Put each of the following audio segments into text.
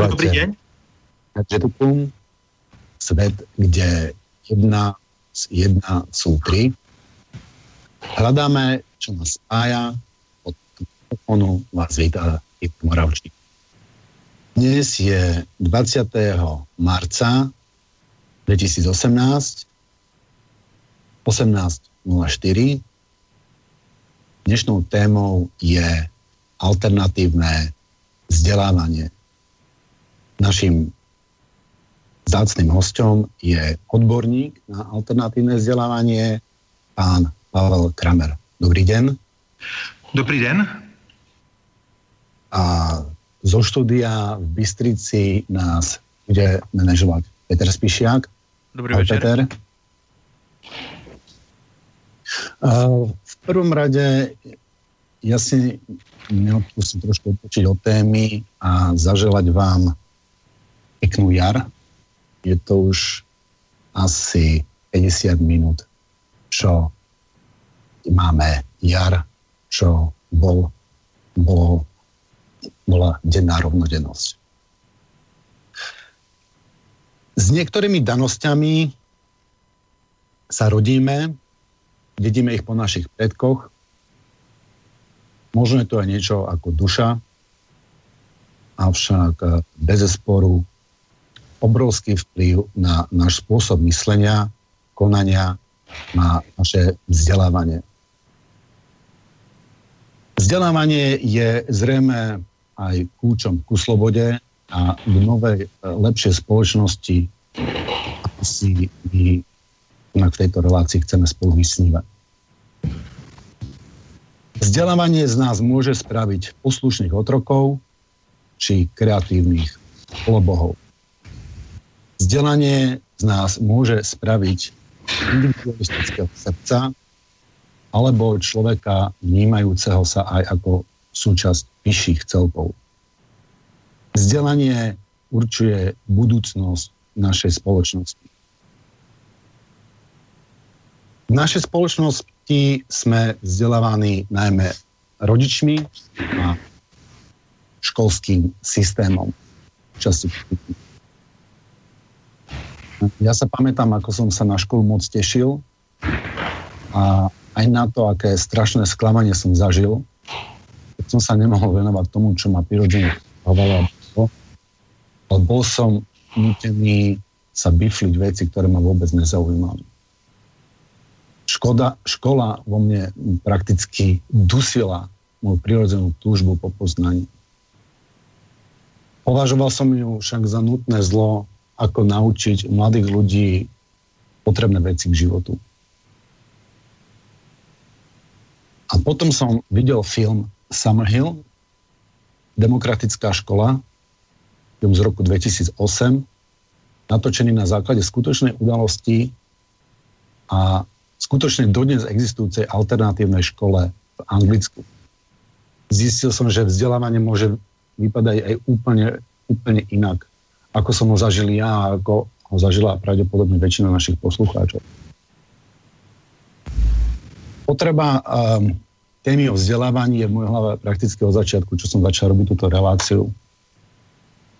Počúvajte. Dobrý deň. Svet, kde jedna, jedna sú tri. Hľadáme, čo nás spája. Od telefónu vás vítá Ivo Moravčík. Dnes je 20. marca 2018 18.04. Dnešnou témou je alternatívne vzdelávanie. Naším zácným hostom je odborník na alternatívne vzdelávanie, pán Pavel Kramer. Dobrý den. Dobrý den. A zo štúdia v Bystrici nás bude manažovať Peter Spišiak. Dobrý večer. Peter. V prvom rade ja si neodpustím trošku odpočiť od témy a zaželať vám peknú jar. Je to už asi 50 minút, čo máme jar, čo bol, bol, bola denná rovnodennosť. S niektorými danosťami sa rodíme, vidíme ich po našich predkoch, Možno je to aj niečo ako duša, avšak eh, bez sporu obrovský vplyv na náš spôsob myslenia, konania, na naše vzdelávanie. Vzdelávanie je zrejme aj kľúčom ku slobode a k novej, eh, lepšej spoločnosti si my v tejto relácii chceme spolu vysnívať. Vzdelávanie z nás môže spraviť poslušných otrokov či kreatívnych polobohov. Vzdelanie z nás môže spraviť individualistického srdca alebo človeka vnímajúceho sa aj ako súčasť vyšších celkov. Vzdelanie určuje budúcnosť našej spoločnosti. V našej spoločnosti sme vzdelávaní najmä rodičmi a školským systémom. Ja sa pamätám, ako som sa na školu moc tešil a aj na to, aké strašné sklamanie som zažil, keď som sa nemohol venovať tomu, čo ma prirodzene. Ale bol som nutený sa bifliť veci, ktoré ma vôbec nezaujímali škoda, škola vo mne prakticky dusila moju prirodzenú túžbu po poznaní. Považoval som ju však za nutné zlo, ako naučiť mladých ľudí potrebné veci k životu. A potom som videl film Summerhill, Demokratická škola, film z roku 2008, natočený na základe skutočnej udalosti a skutočne dodnes existujúcej alternatívnej škole v Anglicku. Zistil som, že vzdelávanie môže vypadať aj úplne, úplne inak, ako som ho zažil ja a ako ho zažila pravdepodobne väčšina našich poslucháčov. Potreba um, témy o vzdelávaní je v mojej hlave prakticky od začiatku, čo som začal robiť túto reláciu.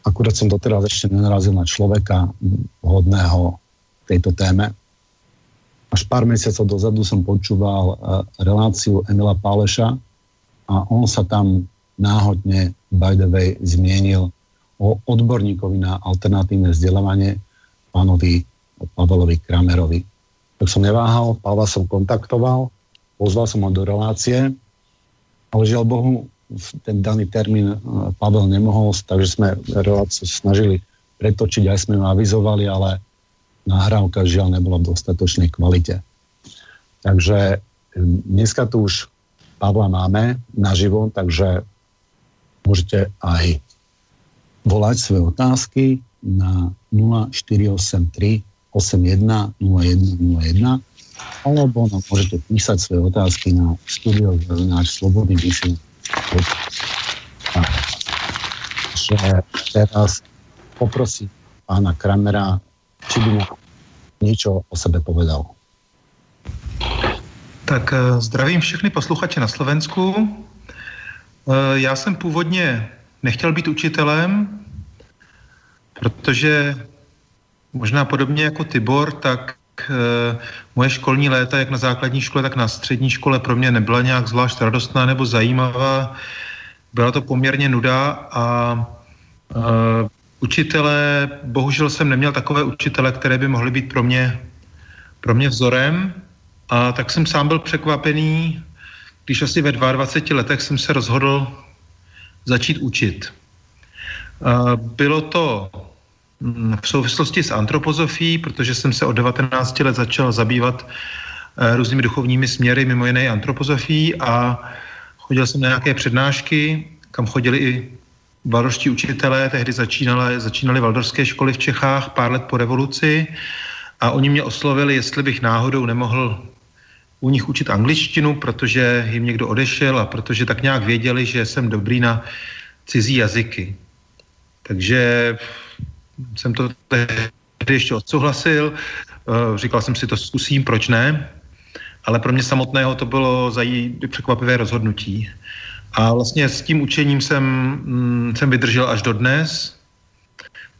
Akurát som doteraz ešte nenarazil na človeka hodného tejto téme až pár mesiacov dozadu som počúval uh, reláciu Emila Páleša a on sa tam náhodne, by the way, zmienil o odborníkovi na alternatívne vzdelávanie pánovi Pavelovi Kramerovi. Tak som neváhal, Pavla som kontaktoval, pozval som ho do relácie, ale žiaľ Bohu, ten daný termín Pavel nemohol, takže sme reláciu snažili pretočiť, aj sme ho avizovali, ale nahrávka žiaľ nebola v dostatočnej kvalite. Takže hm, dneska tu už Pavla máme naživo, takže môžete aj volať svoje otázky na 0483 81 01 alebo nám môžete písať svoje otázky na studio náš Slobodný vyšší. Takže teraz poprosím pána Kramera, či by mu niečo o sebe povedal. Tak eh, zdravím všechny posluchače na Slovensku. Eh, já jsem původně nechtěl být učitelem, protože možná podobně jako Tibor, tak e, moje školní léta, jak na základní škole, tak na střední škole pro mě nebyla nějak zvlášť radostná nebo zajímavá. Byla to poměrně nuda a e, učitelé, bohužel jsem neměl takové učitele, které by mohly být pro mě, pro mě vzorem. A tak jsem sám byl překvapený, když asi ve 22 letech jsem se rozhodl začít učit. Bylo to mm, v souvislosti s antropozofií, protože jsem se od 19 let začal zabývat e, různými duchovními směry, mimo jiné antropozofií a chodil jsem na nějaké přednášky, kam chodili i valdoští učitelé, tehdy začínali, začínali valdorské školy v Čechách pár let po revoluci a oni mě oslovili, jestli bych náhodou nemohl u nich učit angličtinu, protože jim někdo odešel a protože tak nějak věděli, že jsem dobrý na cizí jazyky. Takže jsem to tehdy ještě odsouhlasil, eh, říkal jsem si, to zkusím, proč ne, ale pro mě samotného to bylo zají, překvapivé rozhodnutí. A vlastně s tím učením jsem, mm, jsem vydržel až do dnes,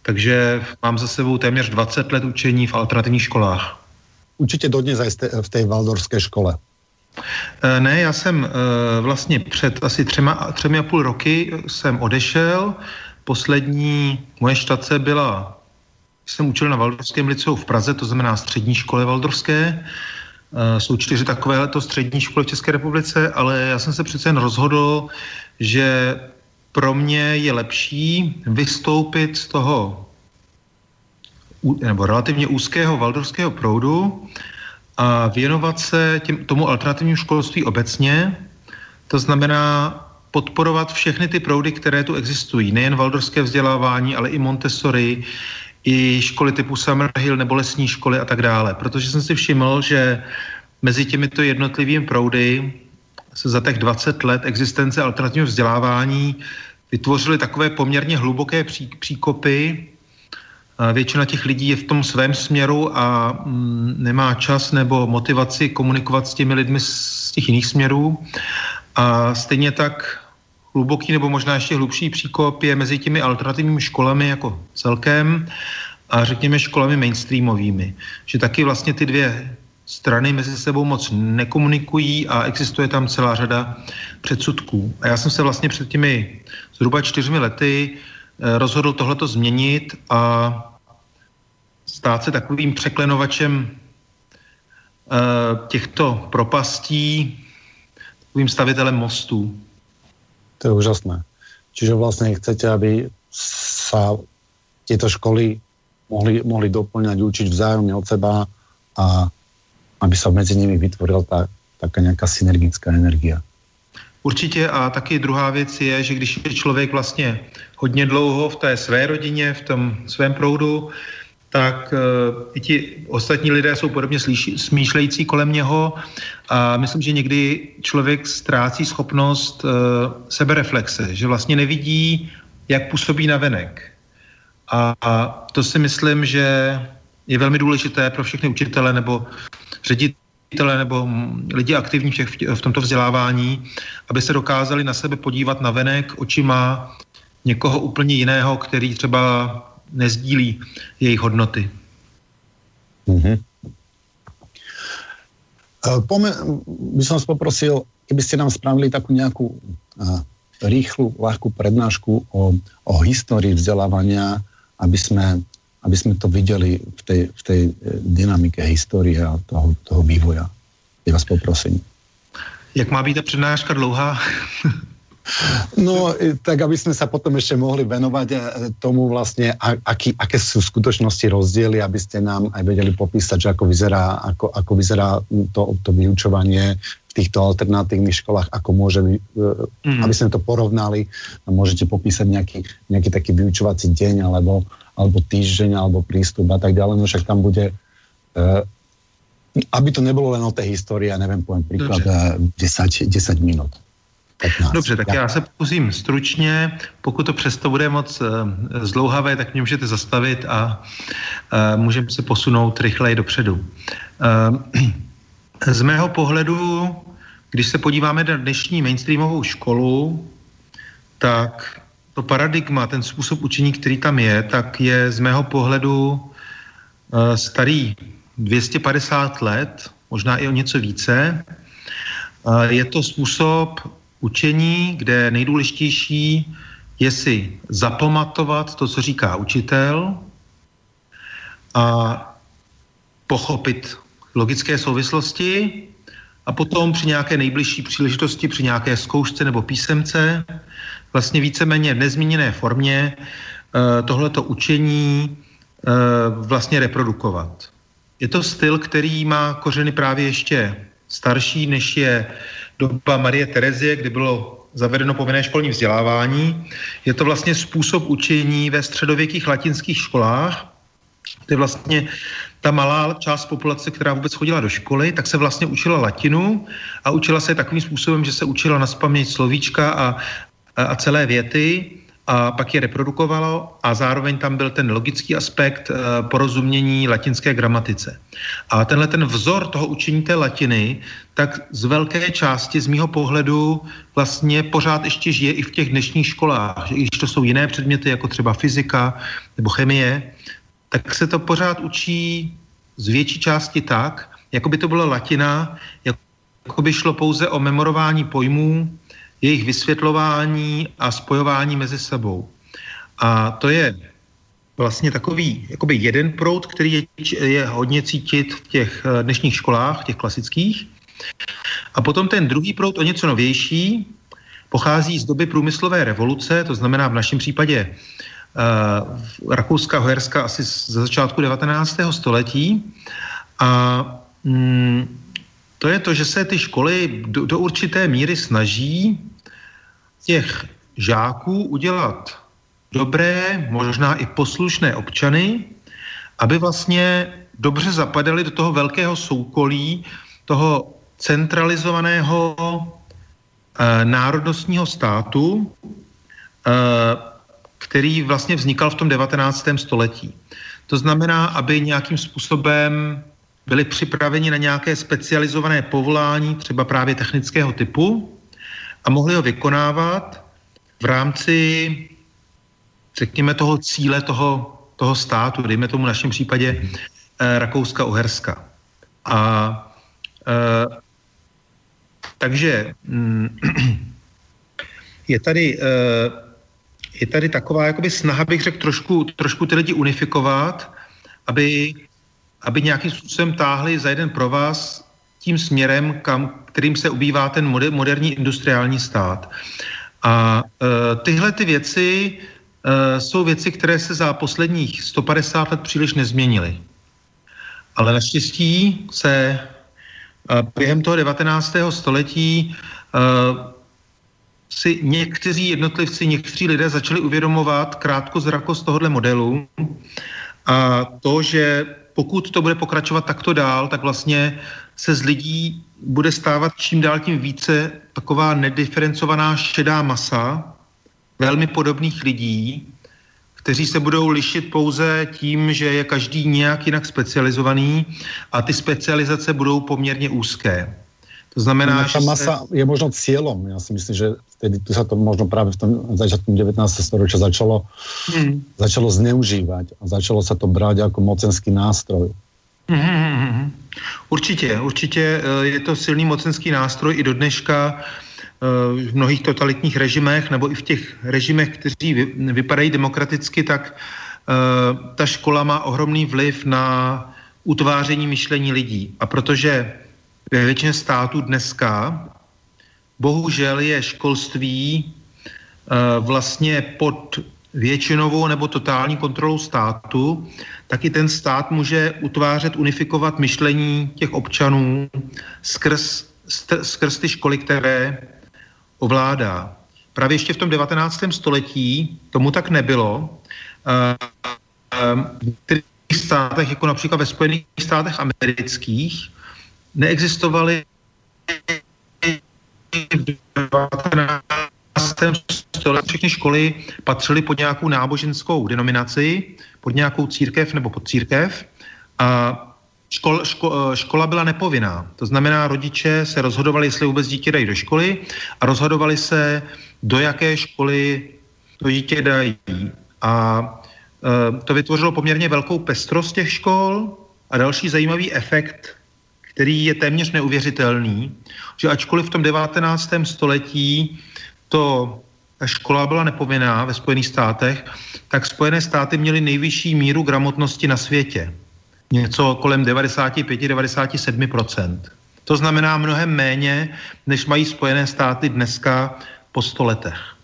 takže mám za sebou téměř 20 let učení v alternativních školách. Určitě dodnes aj v té valdorské škole. E, ne, já jsem e, vlastně před asi třema, třemi a půl roky jsem odešel. Poslední moje štace byla, jsem učil na Valdorském liceu v Praze, to znamená střední škole Valdorské. Eh, jsou čtyři takovéto střední školy v České republice, ale já jsem se přece jen rozhodl, že pro mě je lepší vystoupit z toho nebo relativně úzkého valdorského proudu a věnovat se těm, tomu alternativnímu školství obecně. To znamená podporovat všechny ty proudy, které tu existují. Nejen valdorské vzdělávání, ale i Montessori, i školy typu Summerhill nebo lesní školy a tak dále. Protože jsem si všiml, že mezi těmito jednotlivými proudy se za těch 20 let existence alternativního vzdělávání vytvořily takové poměrně hluboké pří, příkopy. Většina těch lidí je v tom svém směru a mm, nemá čas nebo motivaci komunikovat s těmi lidmi z těch jiných směrů. A stejně tak hluboký nebo možná ještě hlubší příkop je mezi těmi alternativními školami jako celkem a řekněme školami mainstreamovými. Že taky vlastně ty dvě strany mezi sebou moc nekomunikují a existuje tam celá řada předsudků. A já jsem se vlastně před těmi zhruba čtyřmi lety eh, rozhodl tohleto změnit a stát se takovým překlenovačem eh, těchto propastí, takovým stavitelem mostů. To je úžasné. Čiže vlastně chcete, aby sa tieto školy mohli, mohli doplňať, učiť vzájomne od seba a aby sa mezi nimi vytvorila ta, taká nějaká synergická energia. Určitě a taky druhá věc je, že když je člověk vlastně hodně dlouho v té své rodině, v tom svém proudu, tak i ti ostatní lidé jsou podobně slíši, smýšlející kolem něho a myslím, že někdy člověk ztrácí schopnost uh, sebereflexe, že vlastně nevidí, jak působí na venek. A, a to si myslím, že je velmi důležité pro všechny učitele nebo ředitele nebo lidi aktivní v, v tomto vzdělávání, aby se dokázali na sebe podívat na venek očima někoho úplně jiného, který třeba nezdílí jejich hodnoty. Mm-hmm. Pome, by som vás poprosil, keby ste nám spravili takú nejakú uh, rýchlu, ľahkú prednášku o, o histórii vzdelávania, aby sme aby sme to viděli v tej, v tej eh, dynamike historie a toho, toho vývoja. Já vás poprosím. Jak má být ta přednáška dlouhá? No, tak aby sme sa potom ešte mohli venovať eh, tomu vlastne, aký, aké sú v skutočnosti rozdiely, aby ste nám aj vedeli popísať, že ako vyzerá, ako, ako vyzerá to, to vyučovanie v týchto alternatívnych školách, ako môže, mm. aby sme to porovnali a môžete popísať nejaký, nejaký taký vyučovací deň alebo, alebo týždeň, alebo prístup a tak ďalej, no však tam bude, uh, aby to nebylo len o té historii, já nevím, povím příklad, 10, 10 minut. 15. Dobře, tak já se pokusím stručně. Pokud to přesto bude moc uh, zdlouhavé, tak mě můžete zastavit a uh, můžeme se posunout rychleji dopředu. Uh, z mého pohledu, když se podíváme na dnešní mainstreamovou školu, tak to paradigma, ten způsob učení, který tam je, tak je z mého pohledu starý 250 let, možná i o něco více. Je to způsob učení, kde nejdůležitější je si zapamatovat to, co říká učitel a pochopit logické souvislosti a potom při nějaké nejbližší příležitosti, při nějaké zkoušce nebo písemce, vlastně víceméně v nezmíněné formě eh, tohleto učení eh, vlastně reprodukovat. Je to styl, který má kořeny právě ještě starší, než je doba Marie Terezie, kdy bylo zavedeno povinné školní vzdělávání. Je to vlastně způsob učení ve středověkých latinských školách, kde vlastně ta malá část populace, která vůbec chodila do školy, tak se vlastně učila latinu a učila se takovým způsobem, že se učila na slovíčka a, a celé věty a pak je reprodukovalo a zároveň tam byl ten logický aspekt e, porozumění latinské gramatice. A tenhle ten vzor toho učení té latiny, tak z velké části z mýho pohledu vlastně pořád ještě žije i v těch dnešních školách. Že když to jsou jiné předměty, jako třeba fyzika nebo chemie, tak se to pořád učí z větší části tak, jako by to byla latina, jako by šlo pouze o memorování pojmů, jejich vysvětlování a spojování mezi sebou. A to je vlastně takový jakoby jeden proud, který je, je hodně cítit v těch eh, dnešních školách, těch klasických. A potom ten druhý proud o něco novější, pochází z doby průmyslové revoluce, to znamená v našem případě uh, Rakouska, Hojerska asi ze začátku 19. století. A mm, to je to, že se ty školy do, do určité míry snaží těch žáků udělat dobré, možná i poslušné občany, aby vlastně dobře zapadali do toho velkého soukolí, toho centralizovaného e, národnostního státu, e, který vlastně vznikal v tom 19. století. To znamená, aby nějakým způsobem byli připraveni na nějaké specializované povolání, třeba právě technického typu, a mohli ho vykonávat v rámci, řekněme, toho cíle toho, toho státu, dejme tomu v našem případě eh, Rakouska-Uherska. A eh, takže mm, je tady, eh, je tady taková jakoby snaha, bych řekl, trošku, trošku ty lidi unifikovat, aby, aby nějakým způsobem táhli za jeden pro vás tím směrem, kam, kterým se ubývá ten moderní industriální stát. A e, tyhle ty věci e, jsou věci, které se za posledních 150 let příliš nezměnily. Ale naštěstí se e, během toho 19. století e, si někteří jednotlivci, někteří lidé začali uvědomovat krátkozrakost tohohle modelu a to, že pokud to bude pokračovat takto dál, tak vlastně se z lidí bude stávat čím dál tím více taková nediferencovaná šedá masa velmi podobných lidí, kteří se budou lišit pouze tím, že je každý nějak jinak specializovaný a ty specializace budou poměrně úzké. To znamená, že masa se... je možno cieľom. Ja si myslím, že vtedy tu sa to možno práve v tom začiatku 19. storočia začalo, hmm. začalo zneužívať a začalo sa to brať ako mocenský nástroj. Mm-hmm. Určitě, určitě eh, je to silný mocenský nástroj i do dneška eh, v mnohých totalitních režimech nebo i v těch režimech, kteří vypadají demokraticky, tak eh, ta škola má ohromný vliv na utváření myšlení lidí. A protože ve většině států dneska bohužel je školství vlastně pod většinovou nebo totální kontrolou státu, tak i ten stát může utvářet, unifikovat myšlení těch občanů skrz, skrz ty školy, které ovládá. Právě ještě v tom 19. století tomu tak nebylo. V některých státech, jako například ve Spojených státech amerických, neexistovaly v 19 století všechny školy patřily pod nějakou náboženskou denominaci, pod nějakou církev nebo pod církev a škol, ško, škola byla nepovinná. To znamená, rodiče se rozhodovali, jestli vůbec dítě dají do školy a rozhodovali se, do jaké školy to dítě dají. A e, to vytvořilo poměrně velkou pestrost těch škol a další zajímavý efekt, který je téměř neuvěřitelný, že ačkoliv v tom 19. století to ta škola byla nepovinná ve Spojených státech, tak Spojené státy měly nejvyšší míru gramotnosti na světě. Něco kolem 95-97%. To znamená mnohem méně, než mají Spojené státy dneska po 100 letech.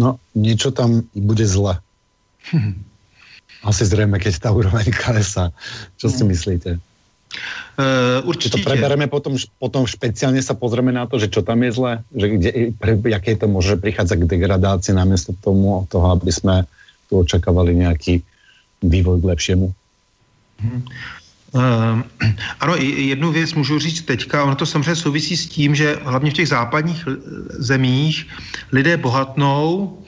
No, něco tam bude zle. Asi zřejmě, keď ta úroveň klesá. Co si hmm. myslíte? Uh, určitě. to prebereme potom, potom špeciálne sa pozrieme na to, že čo tam je zlé, že kde, pre, jaké to môže prichádzať k degradácii namiesto tomu, toho, aby sme tu očakávali nějaký vývoj k lepšímu. Hmm. Uh, ano, jednu věc můžu říct teďka, ono to samozřejmě souvisí s tím, že hlavně v těch západních zemích lidé bohatnou, Eh,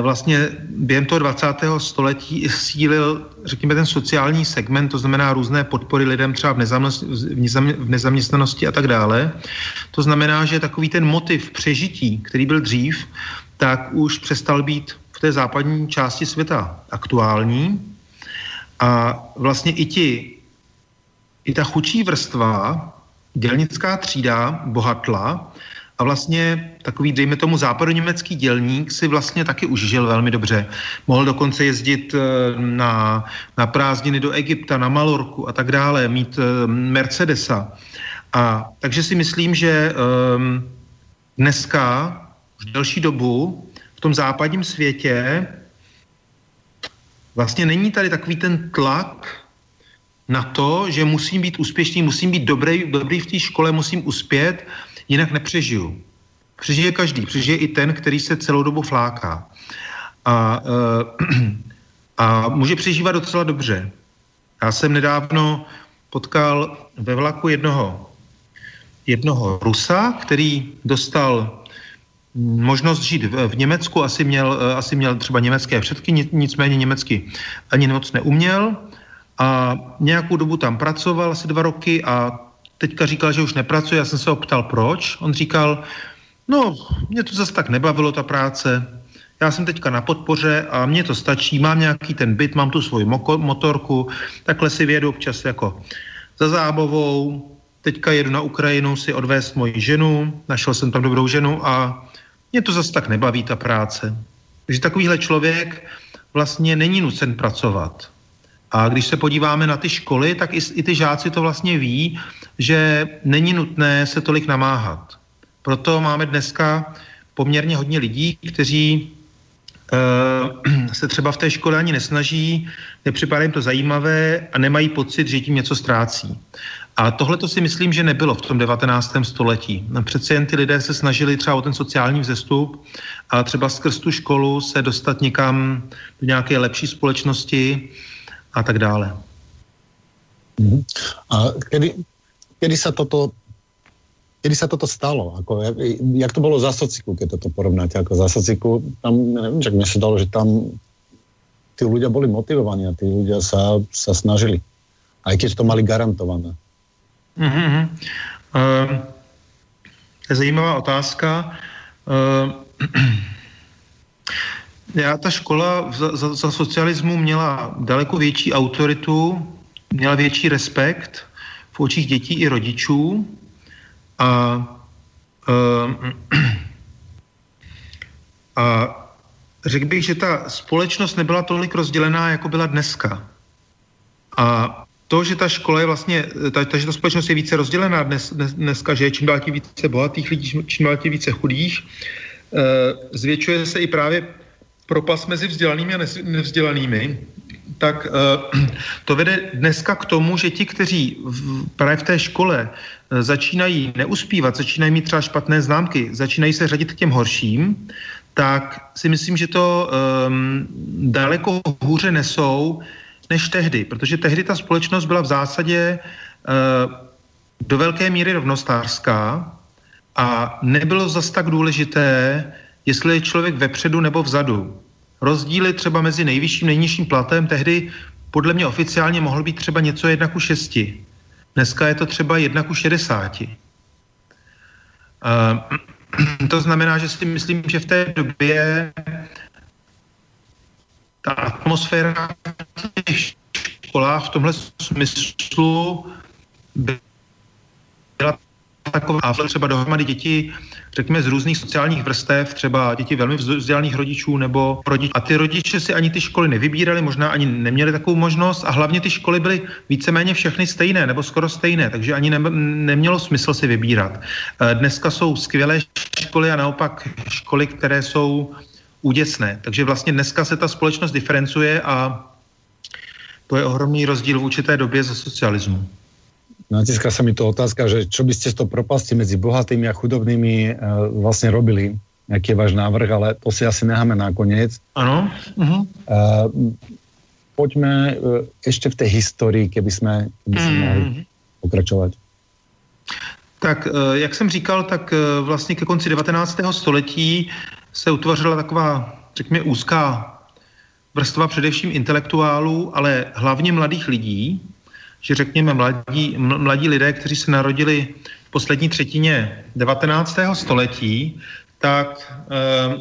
vlastně během toho 20. století sílil, řekněme, ten sociální segment, to znamená různé podpory lidem třeba v, v nezaměstnanosti a tak dále. To znamená, že takový ten motiv přežití, který byl dřív, tak už přestal být v té západní části světa aktuální. A vlastně i ti, i ta chudší vrstva, dělnická třída bohatla a vlastně takový, dejme tomu, západoněmecký dělník si vlastně taky užil velmi dobře. Mohl dokonce jezdit eh, na, na prázdniny do Egypta, na Malorku a tak dále, mít eh, Mercedesa. A takže si myslím, že um, dneska už delší dobu v tom západním světě vlastně není tady takový ten tlak na to, že musím být úspěšný, musím být dobrý, dobrý v té škole, musím uspět, jinak nepřežiju. Přežije každý, přežije i ten, který se celou dobu fláká. A, uh, a může přežívat docela dobře. Já jsem nedávno potkal ve vlaku jednoho, jednoho Rusa, který dostal možnost žít v, v Německu, asi měl, eh, asi měl třeba německé předky, nicméně německy ani moc neuměl a nějakou dobu tam pracoval, asi dva roky a teďka říkal, že už nepracuje, já jsem se ho ptal, proč. On říkal, no, mě to zase tak nebavilo, ta práce, já jsem teďka na podpoře a mně to stačí, mám nějaký ten byt, mám tu svoji motorku, takhle si vědu občas jako za zábavou, teďka jedu na Ukrajinu si odvést moji ženu, našel jsem tam dobrou ženu a mě to zase tak nebaví, ta práce. Takže takovýhle člověk vlastně není nucen pracovat. A když se podíváme na ty školy, tak i, i ty žáci to vlastně ví, že není nutné se tolik namáhat. Proto máme dneska poměrně hodně lidí, kteří uh, se třeba v té škole ani nesnaží, nepřipadá jim to zajímavé a nemají pocit, že tím něco ztrácí. A tohle to si myslím, že nebylo v tom 19. století. No, přece jen ty lidé se snažili třeba o ten sociální vzestup a třeba skrz tu školu se dostat někam do nějaké lepší společnosti a tak dále. Mm-hmm. A kedy, kedy sa toto kedy sa toto stalo? Ako, jak, jak to bolo za sociku, keď toto porovnáte ako za sociku? Tam, neviem, že mi sa dalo, že tam tí ľudia boli motivovaní a tí ľudia sa, sa snažili. Aj keď to mali garantované. Mm-hmm. Uh, zajímavá otázka. Uh, já, ta škola za, za, za socialismu měla daleko větší autoritu, měla větší respekt v očích dětí i rodičů a, uh, a řekl bych, že ta společnost nebyla tolik rozdělená, jako byla dneska. A to, že ta škola je vlastně, ta, ta, že ta společnost je více rozdělená dnes, dnes, dneska, že je čím dál tím více bohatých lidí, čím dál tím více chudých, uh, zvětšuje se i právě propas mezi vzdělanými a nevzdělanými, tak uh, to vede dneska k tomu, že ti, kteří v, právě v té škole uh, začínají neuspívat, začínají mít třeba špatné známky, začínají se řadit k těm horším, tak si myslím, že to um, daleko hůře nesou než tehdy, protože tehdy ta společnost byla v zásadě uh, do velké míry rovnostářská a nebylo zas tak důležité, jestli je člověk vepředu nebo vzadu. Rozdíly třeba mezi nejvyšším a nejnižším platem tehdy podle mě oficiálně mohl být třeba něco jedna ku šesti. Dneska je to třeba jedna ku šedesáti. Uh, to znamená, že si myslím, že v té době ta atmosféra v školách v tomhle smyslu byla taková, třeba dohromady děti, řekněme, z různých sociálních vrstev, třeba děti velmi vzdělaných rodičů nebo rodič. A ty rodiče si ani ty školy nevybírali, možná ani neměli takovou možnost a hlavně ty školy byly víceméně všechny stejné nebo skoro stejné, takže ani ne, nemělo smysl si vybírat. Eh, dneska jsou skvělé školy a naopak školy, které jsou úděsné. Takže vlastně dneska se ta společnost diferencuje a to je ohromný rozdíl v určité době ze socialismu. Natiska sa mi to otázka, že čo by ste z toho propasti medzi bohatými a chudobnými uh, vlastne robili, aký je váš návrh, ale to si asi necháme nakoniec. Ano. Uh-huh. Uh, poďme uh, ešte v tej histórii, keby sme, keby sme uh-huh. mohli pokračovať. Tak, jak jsem říkal, tak vlastně ke konci 19. století se utvořila taková, řekněme, úzká vrstva především intelektuálů, ale hlavně mladých lidí, že řekněme mladí, mladí lidé, kteří se narodili v poslední třetině 19. století, tak e,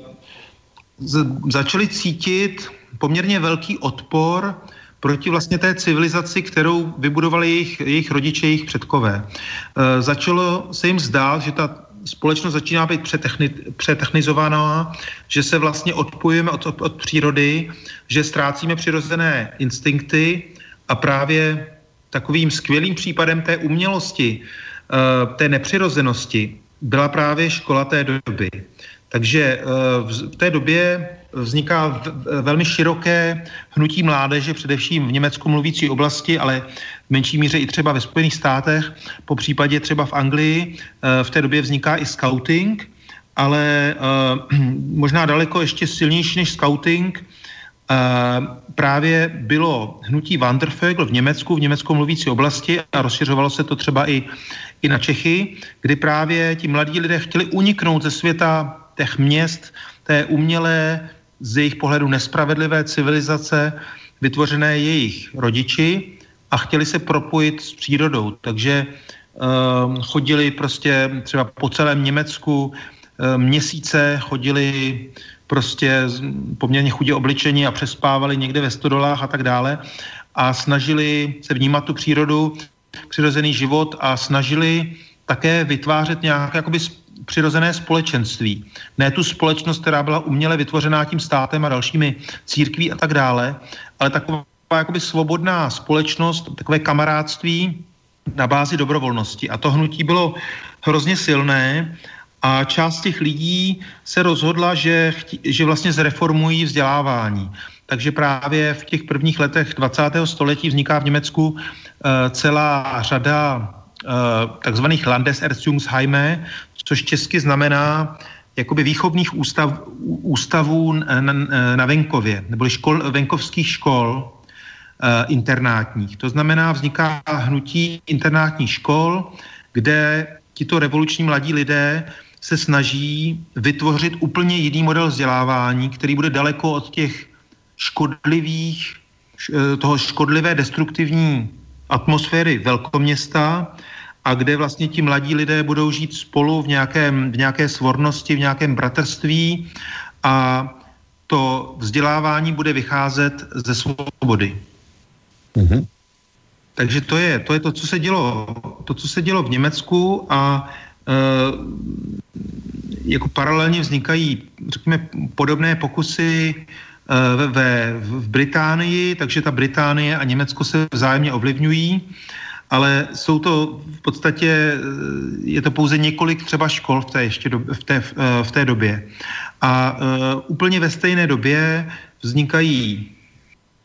začali cítit poměrně velký odpor proti vlastně té civilizaci, kterou vybudovali jejich, jejich rodiče, jejich předkové. E, začalo se jim zdát, že ta společnost začíná být přetechni, přetechnizovaná, že se vlastně odpojujeme od, od přírody, že ztrácíme přirozené instinkty a právě takovým skvělým případem té umělosti, eh, té nepřirozenosti byla právě škola té doby. Takže eh, v té době vzniká velmi široké hnutí mládeže, především v německu mluvící oblasti, ale v menší míře i třeba ve Spojených státech, po případě třeba v Anglii. Eh, v té době vzniká i scouting, ale možná daleko ještě silnější než scouting právě bylo hnutí Wandervögel v Německu, v německo mluvící oblasti a rozšiřovalo se to třeba i, i na Čechy, kdy právě ti mladí lidé chtěli uniknout ze světa těch měst, té umělé, z jejich pohledu nespravedlivé civilizace, vytvořené jejich rodiči a chtěli se propojit s přírodou. Takže um, chodili prostě třeba po celém Německu um, měsíce, chodili prostě poměrně chudě obličení a přespávali někde ve stodolách a tak dále a snažili se vnímat tu přírodu, přirozený život a snažili také vytvářet nějaké jakoby přirozené společenství. Ne tu společnost, která byla uměle vytvořená tím státem a dalšími církví a tak dále, ale taková jakoby svobodná společnost, takové kamarádství na bázi dobrovolnosti. A to hnutí bylo hrozně silné a část těch lidí se rozhodla, že, že vlastně zreformují vzdělávání. Takže právě v těch prvních letech 20. století vzniká v Německu uh, celá řada uh, takzvaných Landeserziehungsheime, což česky znamená jakoby výchovných ústav, ústavů na, na, venkově, nebo škol, venkovských škol uh, internátních. To znamená, vzniká hnutí internátních škol, kde tito revoluční mladí lidé se snaží vytvořit úplně jiný model vzdělávání, který bude daleko od těch škodlivých, eh, toho škodlivé destruktivní atmosféry velkoměsta a kde vlastně ti mladí lidé budou žít spolu v, nějakém, v nějaké svornosti, v nějakém bratrství a to vzdělávání bude vycházet ze svobody. Mm-hmm. Takže to je, to je to, co se dělo, to, co se dělo v Německu a jako paralelně vznikají, řekněme, podobné pokusy eh, ve, ve, v Británii, takže ta Británie a Německo se vzájemně ovlivňují, ale jsou to v podstatě, eh, je to pouze několik třeba škol v té, ještě do, v té, v té době. A uh, úplně ve stejné době vznikají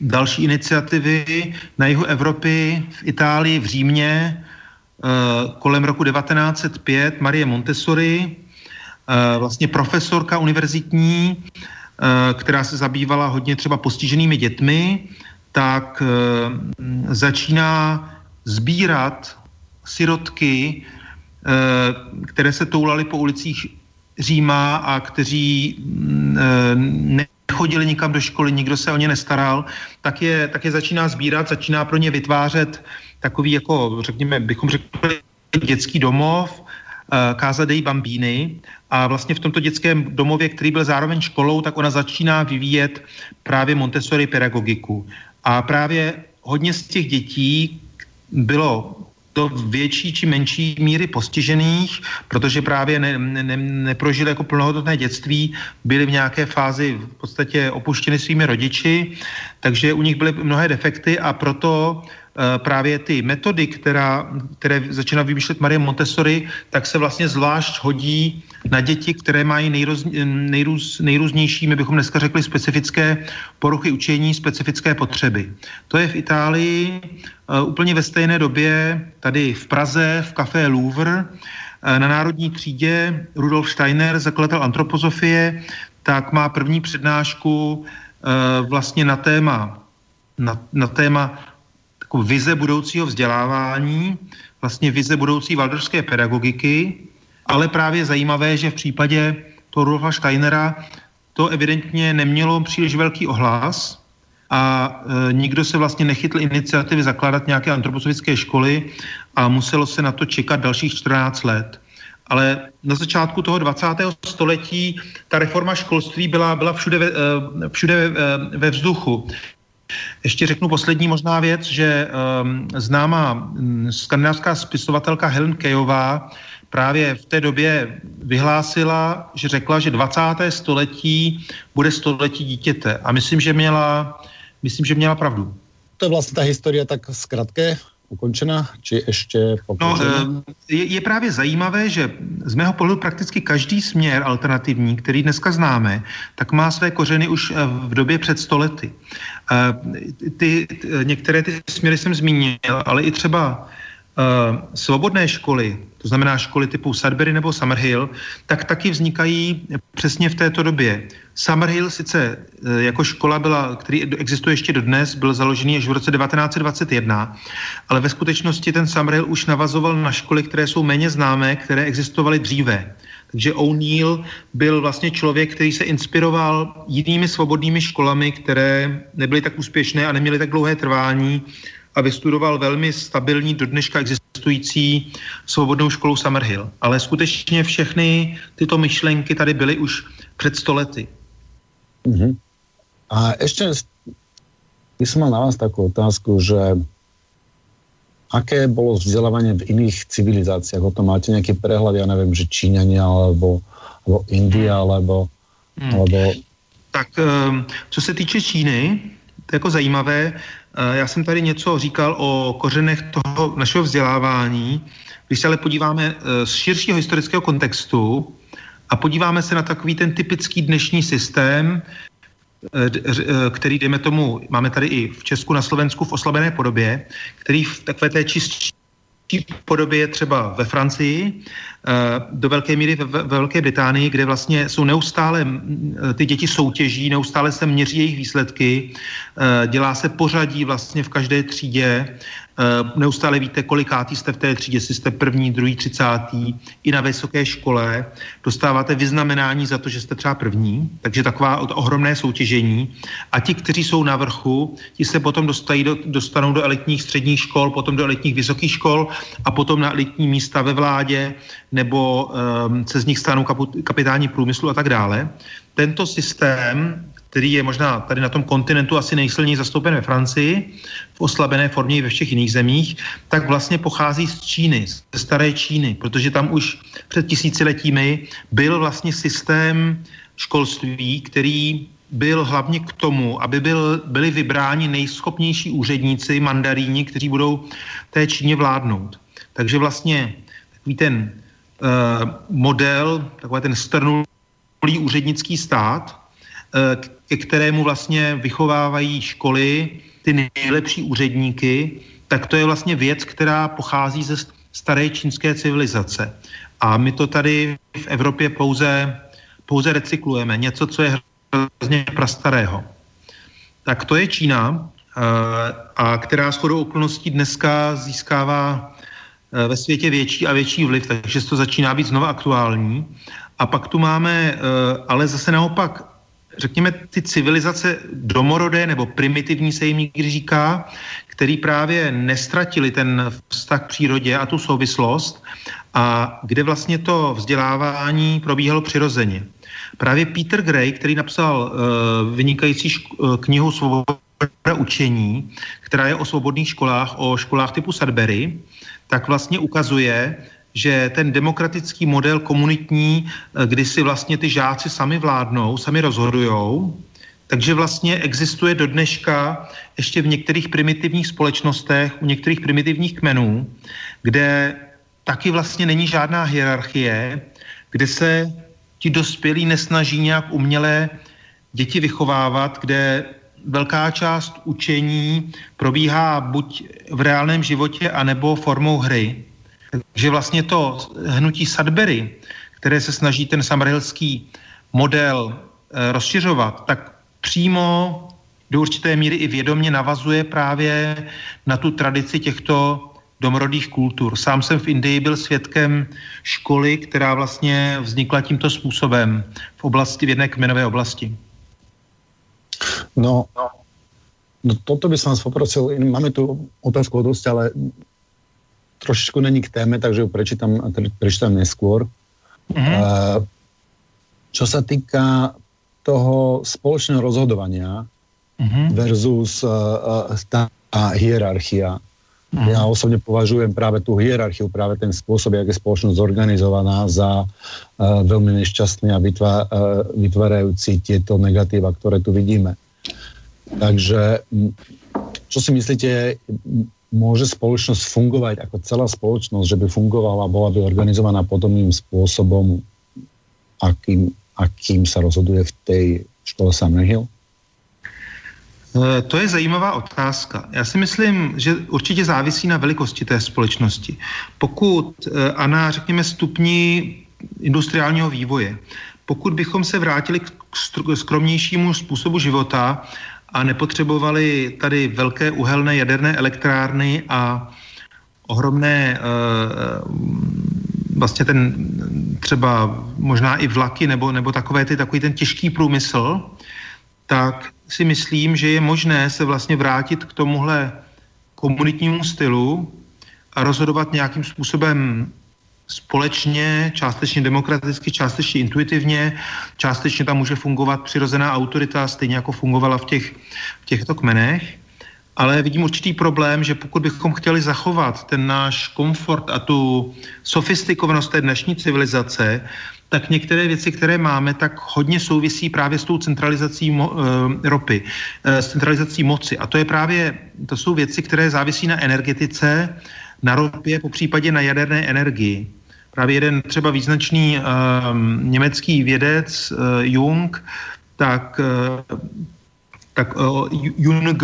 další iniciativy na jihu Evropy, v Itálii, v Římě, Eh, kolem roku 1905 Marie Montessori, eh, vlastně profesorka univerzitní, eh, která se zabývala hodně třeba postiženými dětmi, tak začíná sbírat sirotky, které se toulali po ulicích Říma a kteří mm, nechodili nikam do školy, nikdo se o ně nestaral, tak je, tak je začíná sbírat, začíná pro ně vytvářet takový jako, řekněme, bychom řekli dětský domov Casa dei Bambini a vlastně v tomto dětském domově, který byl zároveň školou, tak ona začíná vyvíjet právě Montessori pedagogiku. A právě hodně z těch dětí bylo do větší či menší míry postižených, protože právě ne, ne, neprožili jako plnohodnotné dětství, byli v nějaké fázi v podstatě opuštěni svými rodiči, takže u nich byly mnohé defekty a proto Eh, právě ty metody, která, které začíná vymýšlet Marie Montessori, tak se vlastně zvlášť hodí na děti, které mají nejrůz, nejrůz, nejrůznější, my bychom dneska řekli, specifické poruchy učení, specifické potřeby. To je v Itálii uh, úplně ve stejné době, tady v Praze, v kafé Louvre, na Národní třídě Rudolf Steiner, zakladatel antropozofie, tak má první přednášku vlastně na téma, na, na téma jako vize budoucího vzdělávání, vlastně vize budoucí valdorské pedagogiky, ale právě zajímavé, že v případě toho Rudolfa Steinera to evidentně nemělo příliš velký ohlas a e, nikdo se vlastně nechytl iniciativy zakládat nějaké antroposofické školy a muselo se na to čekat dalších 14 let. Ale na začátku toho 20. století ta reforma školství byla, byla všude, ve, e, všude ve, ve vzduchu. Ještě řeknu poslední možná věc, že um, známá um, skandinávská spisovatelka Helen Kejová právě v té době vyhlásila, že řekla, že 20. století bude století dítěte. A myslím, že měla, myslím, že měla pravdu. To je vlastně ta historie tak zkratké ukončena, či ještě No, eh, je, je právě zajímavé, že z mého pohledu prakticky každý směr alternativní, který dneska známe, tak má své kořeny už eh, v době před stolety. Eh, ty, některé ty směry jsem zmínil, ale i třeba svobodné školy, to znamená školy typu Sudbury nebo Summerhill, tak taky vznikají přesně v této době. Summerhill sice e, jako škola byla, který existuje ještě dodnes, byl založený až v roce 1921, ale ve skutečnosti ten Summerhill už navazoval na školy, které jsou méně známé, které existovaly dříve. Takže O'Neill byl vlastně člověk, který se inspiroval jinými svobodnými školami, které nebyly tak úspěšné a neměly tak dlouhé trvání a vystudoval velmi stabilní, do dneška existující svobodnou školu Summerhill. Ale skutečně všechny tyto myšlenky tady byly už před stolety. Uh-huh. A ještě by som mal na vás takú otázku, že aké bolo vzdelávanie v iných civilizáciách? O tom máte nejaký prehľad, ja neviem, že Číňania alebo, alebo India, alebo, hmm. alebo... Tak ehm, co se týče Číny, to je jako zajímavé, já jsem tady něco říkal o kořenech toho našeho vzdělávání. Když se ale podíváme eh, z širšího historického kontextu a podíváme se na takový ten typický dnešní systém, eh, který, dejme tomu, máme tady i v Česku, na Slovensku v oslabené podobě, který v takové té čistší podobě je třeba ve Francii, do velké míry ve, ve Velké Británii, kde vlastně jsou neustále, ty děti soutěží, neustále se měří jejich výsledky, dělá se pořadí vlastně v každé třídě, Eh, neustále víte, kolikátý jste v té třídě, jestli jste první, druhý, třicátý, i na vysoké škole. Dostáváte vyznamenání za to, že jste třeba první, takže taková ohromné soutěžení. A ti, kteří jsou na vrchu, ti se potom dostají do, dostanou do elitních středních škol, potom do elitních vysokých škol a potom na elitní místa ve vládě nebo um, se z nich stanou kapitáni průmyslu a tak dále. Tento systém který je možná tady na tom kontinentu asi nejsilněji zastoupen ve Francii, v oslabené formě i ve všech jiných zemích, tak vlastně pochází z Číny, ze staré Číny, protože tam už před tisíciletími byl vlastně systém školství, který byl hlavně k tomu, aby byl, byli vybráni nejschopnější úředníci, mandaríni, kteří budou té Číně vládnout. Takže vlastně takový ten uh, model, takový ten strnulý úřednický stát, uh, ke kterému vlastně vychovávají školy ty nejlepší úředníky, tak to je vlastně věc, která pochází ze staré čínské civilizace. A my to tady v Evropě pouze, pouze recyklujeme. Něco, co je hrozně prastarého. Tak to je Čína, eh, a která shodou okolností dneska získává eh, ve světě větší a větší vliv, takže to začíná být znova aktuální. A pak tu máme, eh, ale zase naopak řekněme, ty civilizace domorodé nebo primitivní se jim někdy říká, který právě nestratili ten vztah k přírodě a tu souvislost a kde vlastně to vzdělávání probíhalo přirozeně. Právě Peter Gray, který napsal uh, vynikající šk- knihu Svoboda učení, která je o svobodných školách, o školách typu Sudbury, tak vlastně ukazuje, že ten demokratický model komunitní, eh, kdy si vlastně ty žáci sami vládnou, sami rozhodujou, takže vlastně existuje do dneška ještě v některých primitivních společnostech, u některých primitivních kmenů, kde taky vlastně není žádná hierarchie, kde se ti dospělí nesnaží nějak uměle děti vychovávat, kde velká část učení probíhá buď v reálném životě, anebo formou hry. Takže vlastně to hnutí Sudbury, které se snaží ten samarilský model e, rozšiřovat, tak přímo do určité míry i vědomě navazuje právě na tu tradici těchto domorodých kultur. Sám jsem v Indii byl svědkem školy, která vlastně vznikla tímto způsobem v oblasti, v jedné kmenové oblasti. No, no toto by som vás poprosil, máme tu otázku o dosť, ale trošičku není k téme, takže ju prečítam, prečítam neskôr. Mm-hmm. Uh, čo sa týka toho spoločného rozhodovania mm-hmm. versus uh, tá hierarchia, mm-hmm. ja osobne považujem práve tú hierarchiu, práve ten spôsob, jak je spoločnosť zorganizovaná za uh, veľmi nešťastný a vytvá, uh, vytvárajúci tieto negatíva, ktoré tu vidíme. Takže čo si myslíte, môže spoločnosť fungovať ako celá spoločnosť, že by fungovala, bola by organizovaná podobným spôsobom, akým, akým sa rozhoduje v tej škole Summerhill? E, to je zajímavá otázka. Já si myslím, že určitě závisí na velikosti té společnosti. Pokud e, a na, řekněme, stupni industriálního vývoje, pokud bychom se vrátili k skromnějšímu způsobu života a nepotřebovali tady velké uhelné jaderné elektrárny a ohromné uh, vlastně ten třeba možná i vlaky nebo, nebo takové ty, takový ten těžký průmysl, tak si myslím, že je možné se vlastně vrátit k tomuhle komunitnímu stylu a rozhodovat nějakým způsobem společně, částečně demokraticky, částečně intuitivně, částečně tam může fungovat přirozená autorita, stejně jako fungovala v, těch, v těchto kmenech. Ale vidím určitý problém, že pokud bychom chtěli zachovat ten náš komfort a tu sofistikovanost té dnešní civilizace, tak některé věci, které máme, tak hodně souvisí právě s tou centralizací mo, e, ropy, e, s centralizací moci. A to je právě, to jsou věci, které závisí na energetice, na ropě, po případě na jaderné energii. Právě jeden třeba význačný um, německý vědec uh, Jung, tak, uh, tak uh, Jung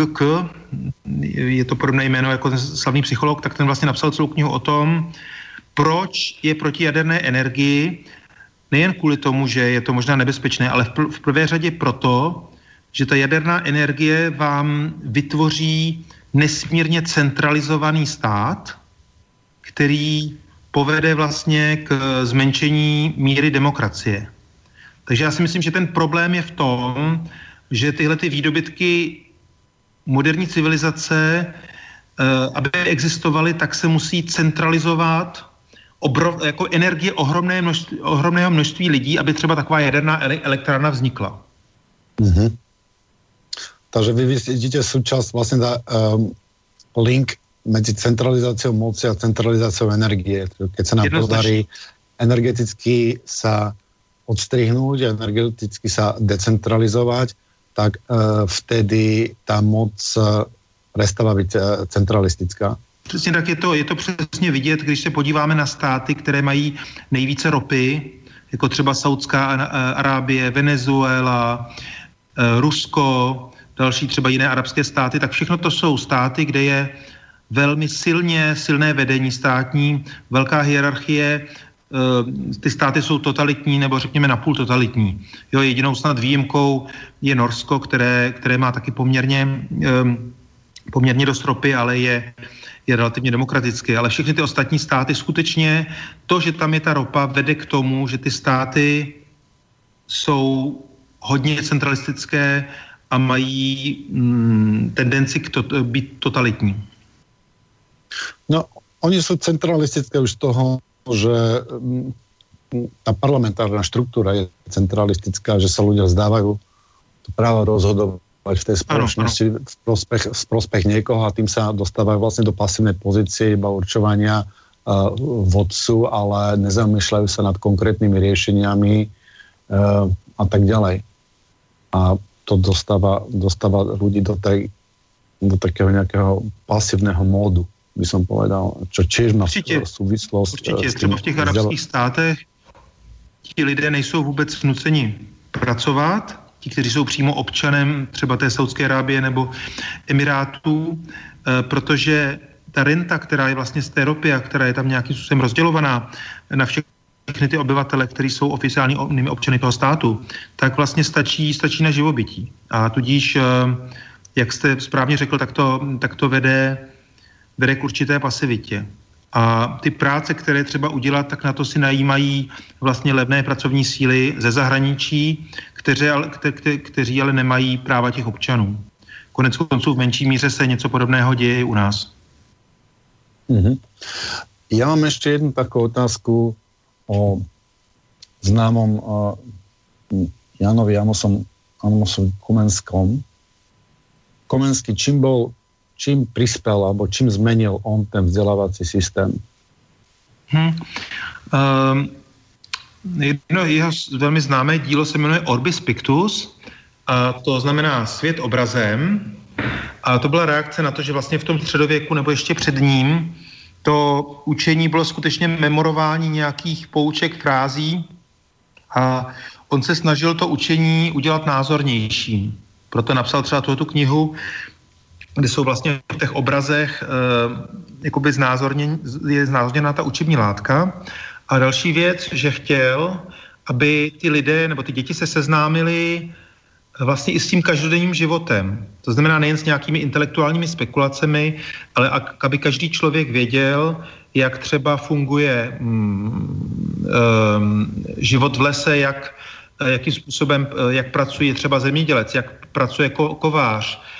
je to podobné jméno jako ten slavný psycholog, tak ten vlastně napsal celou knihu o tom, proč je proti jaderné energii, nejen kvůli tomu, že je to možná nebezpečné, ale v, pr- v prvé řadě proto, že ta jaderná energie vám vytvoří nesmírně centralizovaný stát, který povede vlastně k zmenšení míry demokracie. Takže já si myslím, že ten problém je v tom, že tyhle ty výdobytky moderní civilizace, eh, aby existovaly, tak se musí centralizovat obrov, jako energie ohromné množství, ohromného množství lidí, aby třeba taková jaderná elektrárna vznikla. Mm-hmm. Takže vy vidíte součást vlastně ta um, link medzi centralizáciou moci a centralizáciou energie. Keď sa nám podarí energeticky sa odstrihnúť a energeticky sa decentralizovať, tak uh, vtedy tá moc uh, prestává být uh, centralistická. Přesně tak je to, je to přesně vidět, když se podíváme na státy, které mají nejvíce ropy, jako třeba Saudská Arábie, Venezuela, Rusko, další třeba jiné arabské státy, tak všechno to jsou státy, kde je velmi silně, silné vedení státní, velká hierarchie, eh, ty státy jsou totalitní nebo řekněme napůl totalitní. Jo, jedinou snad výjimkou je Norsko, které, které má taky poměrně, um, poměrně dost ropy, ale je, je relativně demokratické. Ale všechny ty ostatní státy skutečně, to, že tam je ta ropa, vede k tomu, že ty státy jsou hodně centralistické a mají mm, tendenci k to, být totalitní. No, oni jsou centralistické už z toho, že mm, ta parlamentárna štruktúra je centralistická, že sa ľudia vzdávajú to právo rozhodovať v tej spoločnosti ano, ano. v prospech, v prospech niekoho a tým sa dostávajú vlastne do pasívnej pozície iba určovania uh, vodcu, ale nezamýšľajú sa nad konkrétnymi riešeniami uh, a tak ďalej. A to dostáva, dostáva ľudí do, tej, do takého nejakého pasívneho módu, by som povedal, čo tiež má určitě, súvislosť. Určitě, třeba v těch arabských státech ti lidé nejsou vůbec vnuceni pracovat, ti, kteří jsou přímo občanem třeba té Saudské Arábie nebo Emirátů, eh, protože ta renta, která je vlastně z té ropy a která je tam nějakým způsobem rozdělovaná na všechny ty obyvatele, kteří jsou oficiálními občany toho státu, tak vlastně stačí, stačí na živobytí. A tudíž, jak jste správně řekl, tak to, tak to vede, vede k určité pasivitě. A ty práce, které třeba udělat, tak na to si najímají vlastně levné pracovní síly ze zahraničí, kteří, kte, kte, kteří ale nemají práva těch občanů. Konec konců v menší míře se něco podobného děje i u nás. Mm-hmm. Já mám ještě jednu takovou otázku o známom uh, Janovi Amosom, Amosom Komenskom. Komenský, čím bol čím prispel alebo čím zmenil on ten vzdělávací systém? Hmm. Um, jedno jeho velmi známé dílo se jmenuje Orbis Pictus, a to znamená svět obrazem. A to byla reakce na to, že vlastně v tom středověku nebo ještě před ním to učení bylo skutečně memorování nějakých pouček, frází a on se snažil to učení udělat názornějším. Proto napsal třeba tuto knihu, kde jsou vlastně v těch obrazech e, jakoby znázorněn, je znázorněná ta učební látka. A další věc, že chtěl, aby ty lidé nebo ty děti se seznámili vlastně i s tím každodenním životem. To znamená nejen s nějakými intelektuálními spekulacemi, ale aby každý člověk věděl, jak třeba funguje e, život v lese, jak, jakým způsobem, jak pracuje třeba zemědělec, jak pracuje ko, kovář, Eh,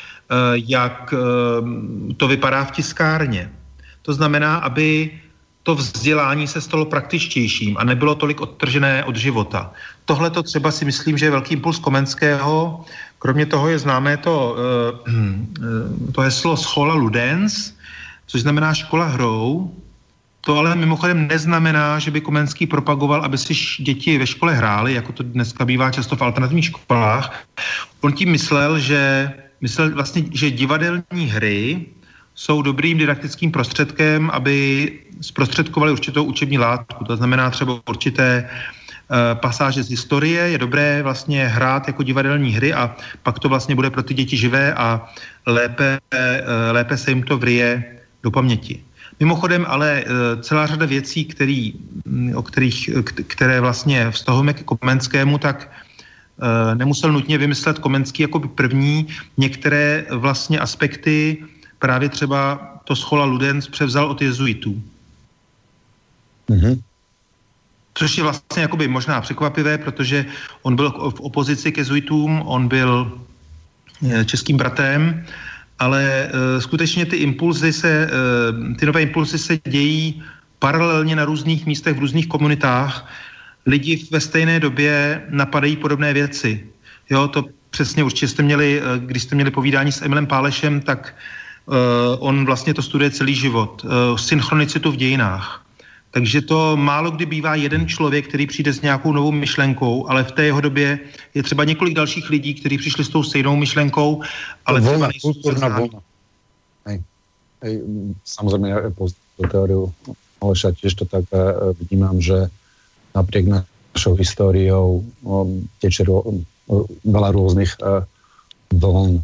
jak eh, to vypadá v tiskárně. To znamená, aby to vzdělání se stalo praktičtějším a nebylo tolik odtržené od života. Tohle to třeba si myslím, že je velký impuls Komenského. Kromě toho je známé to, eh, to heslo Schola Ludens, což znamená škola hrou. To ale mimochodem neznamená, že by Komenský propagoval, aby si děti ve škole hrály, jako to dneska bývá často v alternativních školách. On tím myslel, že myslel vlastně, že divadelní hry jsou dobrým didaktickým prostředkem, aby zprostředkovali určitou učební látku. To znamená třeba určité uh, pasáže z historie. Je dobré vlastně hrát jako divadelní hry a pak to vlastně bude pro ty děti živé a lépe, uh, lépe se jim to vryje do paměti. Mimochodem, ale uh, celá řada věcí, který, o kterých, které vlastně vztahujeme k Komenskému, tak Eh, nemusel nutně vymyslet Komenský jako by první. Některé vlastně aspekty právě třeba to schola Ludens převzal od jezuitů. Mm-hmm. Což je vlastně jakoby možná překvapivé, protože on byl v opozici ke jezuitům, on byl eh, českým bratrem, ale uh, skutečně ty impulzy se, ty nové impulzy se dějí paralelně na různých místech, v různých komunitách lidi ve stejné době napadají podobné věci. Jo, to přesně určitě jste měli, eh, když jste měli povídání s Emilem Pálešem, tak uh, on vlastně to studuje celý život. Uh, synchronicitu v dějinách. Takže to málo kdy bývá jeden člověk, který přijde s nějakou novou myšlenkou, ale v té jeho době je třeba několik dalších lidí, kteří přišli s tou stejnou myšlenkou, ale to třeba nejsou kulturná vlna. Hej. Hej, samozřejmě já po teóriu Aleša tiež to tak vnímám, že napriek našou históriou teče veľa rôznych e, vln,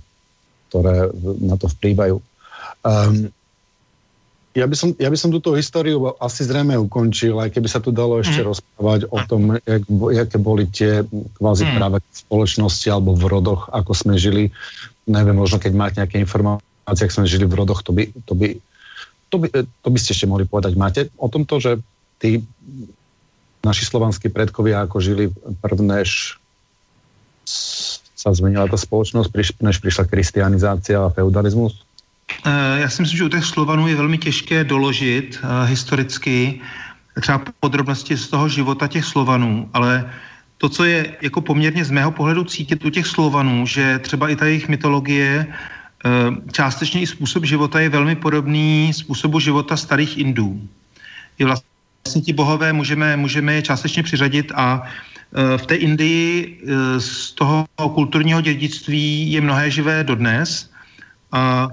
ktoré na to vplývajú. Um, ja by, som, ja by som túto históriu asi zrejme ukončil, aj keby sa tu dalo ešte mm. rozprávať o tom, jak, jaké boli tie kvázi mm. práve spoločnosti alebo v rodoch, ako sme žili. Neviem, možno keď máte nejaké informácie, ako sme žili v rodoch, to by, to by, to by, to by ste ešte mohli povedať. Máte o tomto, že tí naši slovanskí predkovia ako žili prvnež sa zmenila ta společnost, než přišla kristianizácia a feudalismus? Eh, já si myslím, že u těch Slovanů je velmi těžké doložit uh, historicky třeba podrobnosti z toho života těch Slovanů, ale to, co je jako poměrně z mého pohledu cítit u těch Slovanů, že třeba i ta jejich mytologie, uh, částečně i způsob života je velmi podobný způsobu života starých Indů. Je vlastně ti bohové můžeme, můžeme je částečně přiřadit a v té Indii z toho kulturního dědictví je mnohé živé dodnes a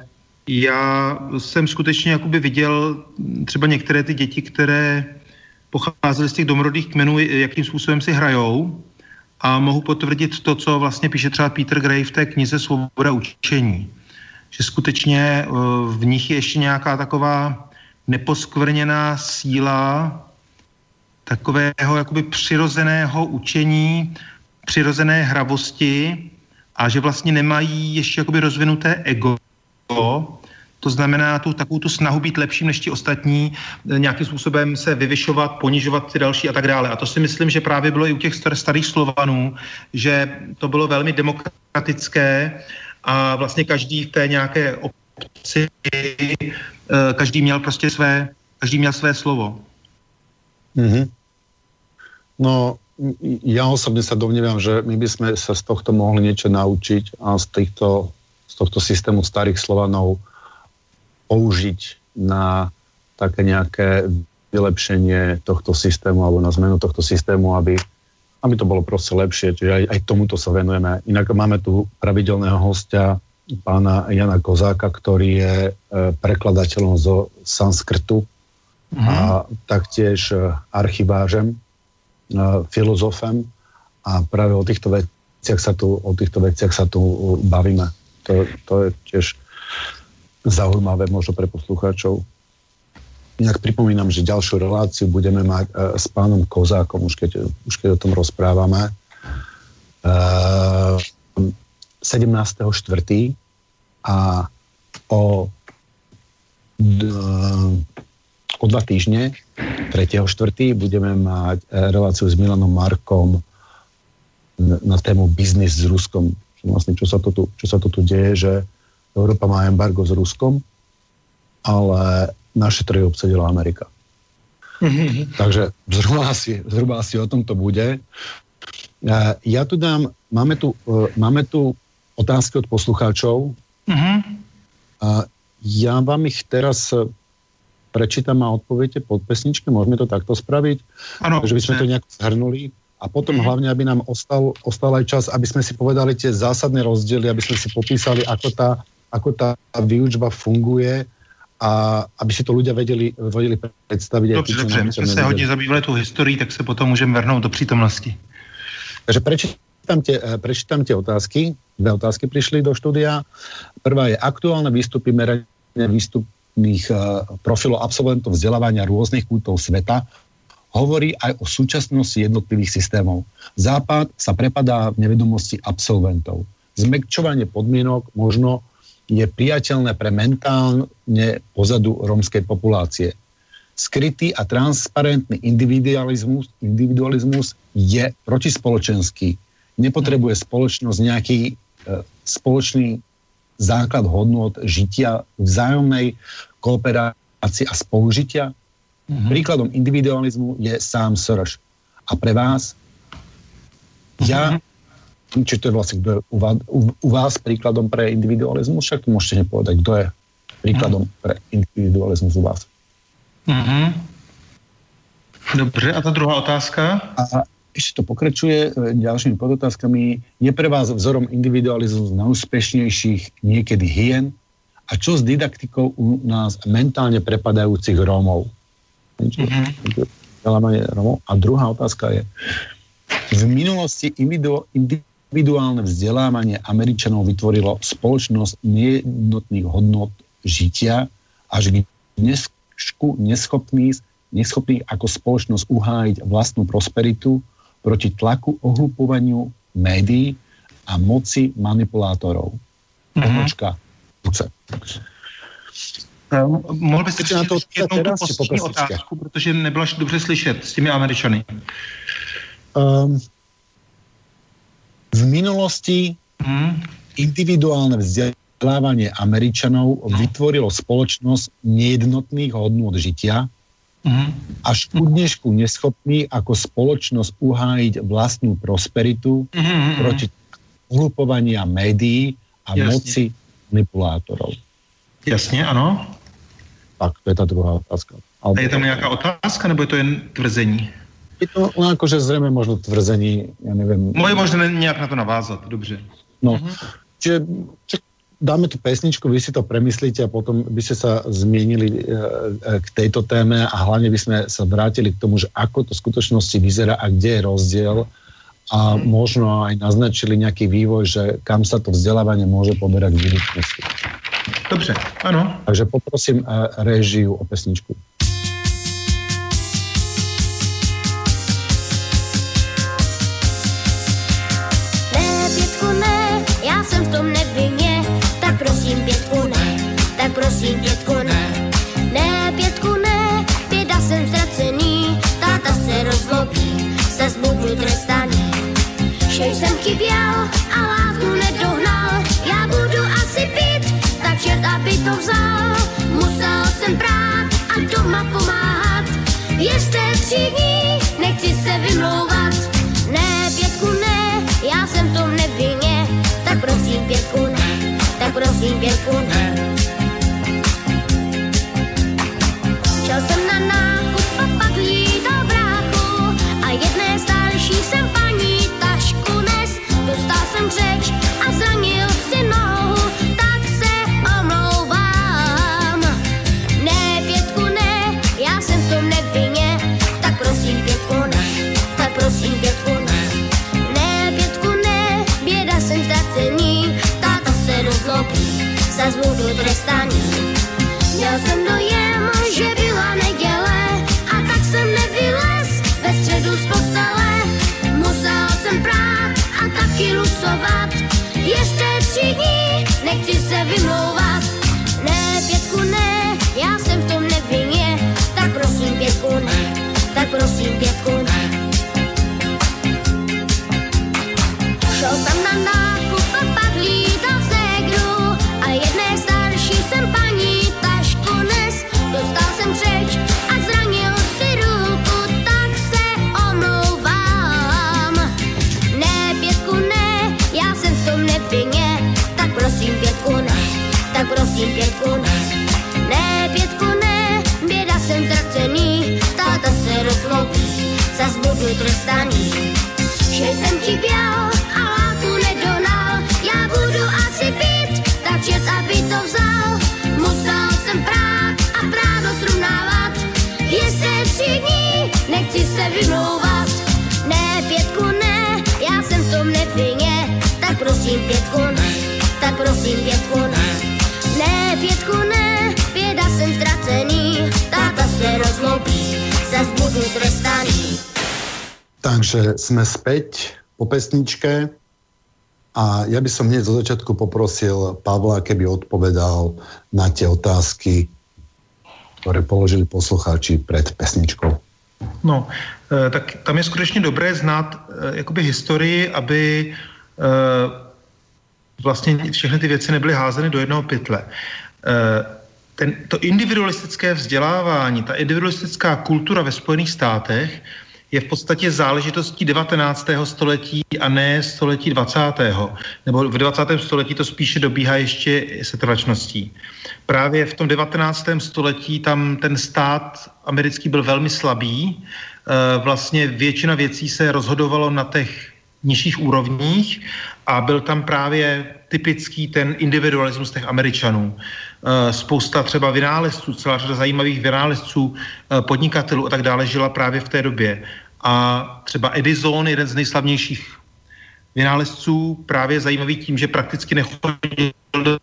já jsem skutečně jakoby viděl třeba některé ty děti, které pocházely z těch domorodých kmenů, jakým způsobem si hrajou a mohu potvrdit to, co vlastně píše třeba Peter Gray v té knize Svoboda učení. Že skutečně eh, v nich je ještě nějaká taková neposkvrněná síla takového jakoby přirozeného učení, přirozené hravosti a že vlastně nemají ještě jakoby rozvinuté ego, to znamená tu, takovou tu snahu být lepším než ti ostatní, e, nějakým způsobem se vyvyšovat, ponižovat ty další a tak dále. A to si myslím, že právě bylo i u těch star, starých Slovanů, že to bylo velmi demokratické a vlastně každý v té nějaké obci, každý měl prostě své, každý měl své slovo. Mm-hmm. No, ja osobne sa domnievam, že my by sme sa z tohto mohli niečo naučiť a z, týchto, z tohto systému starých Slovanov použiť na také nejaké vylepšenie tohto systému alebo na zmenu tohto systému, aby, aby to bolo proste lepšie. Čiže aj, aj tomuto sa venujeme. Inak máme tu pravidelného hostia pána Jana Kozáka, ktorý je e, prekladateľom zo sanskrtu mm. a taktiež e, archivářem, e, filozofem a práve o týchto veciach sa tu, o týchto veciach sa tu bavíme. To, to je tiež zaujímavé možno pre poslucháčov. Inak pripomínam, že ďalšiu reláciu budeme mať uh, s pánom Kozákom, už keď, už keď o tom rozprávame. Uh, 17.4. a o, o dva týždne 3.4. budeme mať uh, reláciu s Milanom Markom na, na tému biznis s Ruskom. Vlastne, čo sa to tu, čo sa to tu deje, že Európa má embargo s Ruskom, ale naše trhy obsadila Amerika. Mm-hmm. Takže zhruba asi, zhruba asi o tom to bude. Ja tu dám, máme tu, e, máme tu otázky od poslucháčov. Mm-hmm. Ja vám ich teraz e, prečítam a odpoviete pod pesničke, môžeme to takto spraviť? Ano. Takže by sme to nejak zhrnuli. A potom mm-hmm. hlavne, aby nám ostal, ostal aj čas, aby sme si povedali tie zásadné rozdiely, aby sme si popísali, ako tá ako tá výučba funguje a aby si to ľudia vedeli, vedeli představit. Dobře, dobře, my jsme se hodně zabývali tu historií, tak se potom můžeme vrhnout do přítomnosti. Takže prečítam tie, eh, prečítam tie otázky. Dve otázky prišli do štúdia. Prvá je aktuálne výstupy merania výstupných uh, profilov absolventov vzdelávania rôznych kútov sveta hovorí aj o súčasnosti jednotlivých systémov. Západ sa prepadá v nevedomosti absolventov. Zmekčovanie podmienok možno je priateľné pre mentálne pozadu rómskej populácie. Skrytý a transparentný individualizmus, individualizmus je protispoločenský. Nepotrebuje spoločnosť nejaký spoločný základ hodnot žitia, vzájomnej kooperácie a spolužitia. Mm-hmm. Príkladom individualizmu je sám Soros. A pre vás, ja mm-hmm či to je vlastne, kto je u vás, u, u vás príkladom pre individualizmus, však to môžete nepovedať, kto je príkladom mm. pre individualizmus u vás. Mm-hmm. Dobře, a ta druhá otázka? A ešte to pokračuje e, ďalšími podotázkami. Je pre vás vzorom individualizmus najúspešnejších niekedy hien? A čo s didaktikou u nás mentálne prepadajúcich Rómov? Mm-hmm. A druhá otázka je, v minulosti individu, individuálne vzdelávanie Američanov vytvorilo spoločnosť nejednotných hodnot žitia až k dnesku neschopných, neschopných ako spoločnosť uhájiť vlastnú prosperitu proti tlaku ohlupovaniu médií a moci manipulátorov. Mm-hmm. Um, mohl byste na to jednou tu poslední otázku, protože nebyla dobře slyšet s těmi Američany. Um, V minulosti hmm. individuálne vzdelávanie Američanov no. vytvorilo spoločnosť nejednotných hodnôt žitia, až ku dnešku neschopný ako spoločnosť uhájiť vlastnú prosperitu mm-hmm. proti uhlupovania médií a Jasne. moci manipulátorov. Jasně, ano. Tak, to je ta druhá otázka. A je tam nějaká otázka, nebo je to jen tvrzení? Je to no, akože zřejmě možno tvrzení, ja neviem. Moje možno nějak na to navázat, dobře. No, čiže, čiže dáme tu pesničku, vy si to premyslíte a potom by ste sa zmienili e, e, k tejto téme a hlavne by sme sa vrátili k tomu, že ako to v skutočnosti vyzerá a kde je rozdiel a hmm. možno aj naznačili nejaký vývoj, že kam sa to vzdelávanie môže poberať v budúcnosti. Dobře, ano. Takže poprosím uh, režiu o pesničku. Ne, Pětku, ne, já jsem v tom tak prosím Pětku, ne, tak prosím Pětku, ne. Ne, Pětku, ne, pěda jsem ztracený, táta se rozlobí, se zbudu trestaný. Že jsem chyběl a látku nedohnal, já budu asi pít, tak čert, aby to vzal. Musel jsem prát a doma pomáhat, ještě tři dní, nechci se vymlouvat. Ne, pětku ne, já jsem v tom nevinně, tak prosím pětku ne, tak prosím prosím pětku ne, tak prosím pětku ne. Ne, pětku ne, běda jsem ztracený, táta se rozlobí, zas budu trestaný. Takže sme späť po pesničke a ja by som hneď zo začiatku poprosil Pavla, keby odpovedal na tie otázky, ktoré položili poslucháči pred pesničkou. No, e, tak tam je skutečně dobré znát e, jakoby historii, aby vlastně všechny ty věci nebyly házeny do jednoho pytle. Ten, to individualistické vzdělávání, ta individualistická kultura ve Spojených státech je v podstatě záležitostí 19. století a ne století 20. Nebo v 20. století to spíše dobíhá ještě setrvačností. Právě v tom 19. století tam ten stát americký byl velmi slabý. Vlastně většina věcí se rozhodovalo na těch nižších úrovních a byl tam právě typický ten individualismus těch Američanů. Spousta třeba vynálezců, celá řada zajímavých vynálezců, podnikatelů a tak dále žila právě v té době. A třeba Edison, jeden z nejslavnějších vynálezců, právě zajímavý tím, že prakticky nechodil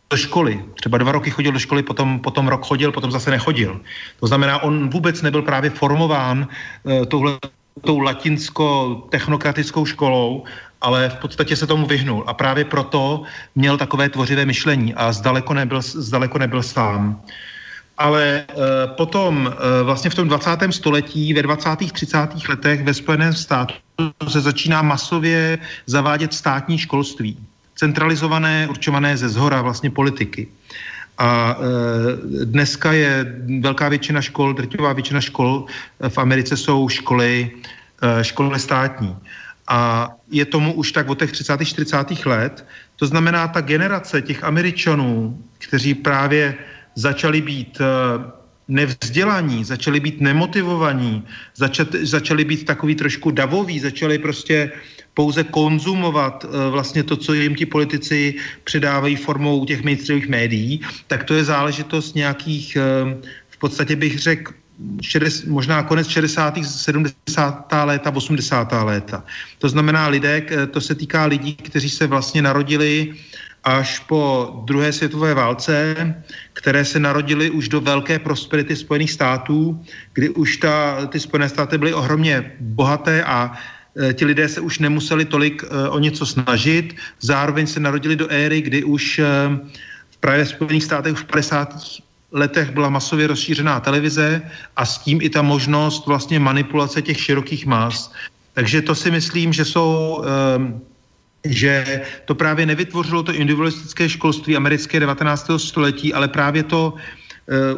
do školy. Třeba dva roky chodil do školy, potom, potom rok chodil, potom zase nechodil. To znamená, on vůbec nebyl právě formován uh, touhle tou latinsko-technokratickou školou, ale v podstatě se tomu vyhnul. A právě proto měl takové tvořivé myšlení a zdaleko nebyl, zdaleko nebyl sám. Ale e, potom e, vlastně v tom 20. století, ve 20. 30. letech ve Spojeném státu se začíná masově zavádět státní školství, centralizované, určované ze zhora vlastně politiky. A e, dneska je velká většina škol, drtivá většina škol v Americe jsou školy, e, školy státní. A je tomu už tak od těch 30. 40. let. To znamená, ta generace těch Američanů, kteří právě začali být e, nevzdělaní, začali být nemotivovaní, začali, začali být takový trošku davoví, začali prostě pouze konzumovat uh, vlastně to, co jim ti politici předávají formou těch mainstreamových médií, tak to je záležitost nějakých, uh, v podstatě bych řekl, možná konec 60., 70. léta, 80. léta. To znamená lidé, to se týká lidí, kteří se vlastně narodili až po druhé světové válce, které se narodily už do velké prosperity Spojených států, kdy už ta, ty Spojené státy byly ohromně bohaté a ti lidé se už nemuseli tolik e, o něco snažit. Zároveň se narodili do éry, kdy už e, v právě Spojených státech už v 50. letech byla masově rozšířená televize a s tím i ta možnost vlastně manipulace těch širokých mas. Takže to si myslím, že jsou že to právě nevytvořilo to individualistické školství americké 19. století, ale právě to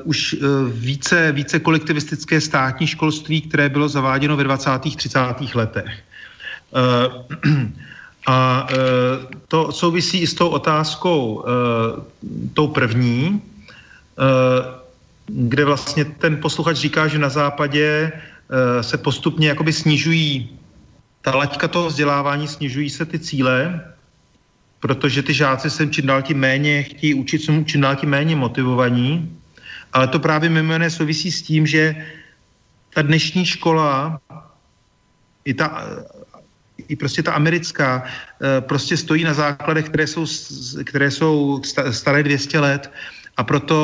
už uh, více, více kolektivistické státní školství, které bylo zaváděno ve 20. 30. letech. Uh, a to souvisí i s tou otázkou, tou první, kde vlastně ten posluchač říká, že na západě se postupně jakoby snižují ta laťka toho vzdělávání, snižují se ty cíle, protože ty žáci se čím dál tím méně chtějí učit, jsou čím dál tím méně motivovaní, ale to právě mimo jiné souvisí s tím, že ta dnešní škola, i ta, i prostě ta americká, eh, prostě stojí na základech, které jsou, které jsou staré 200 let. A proto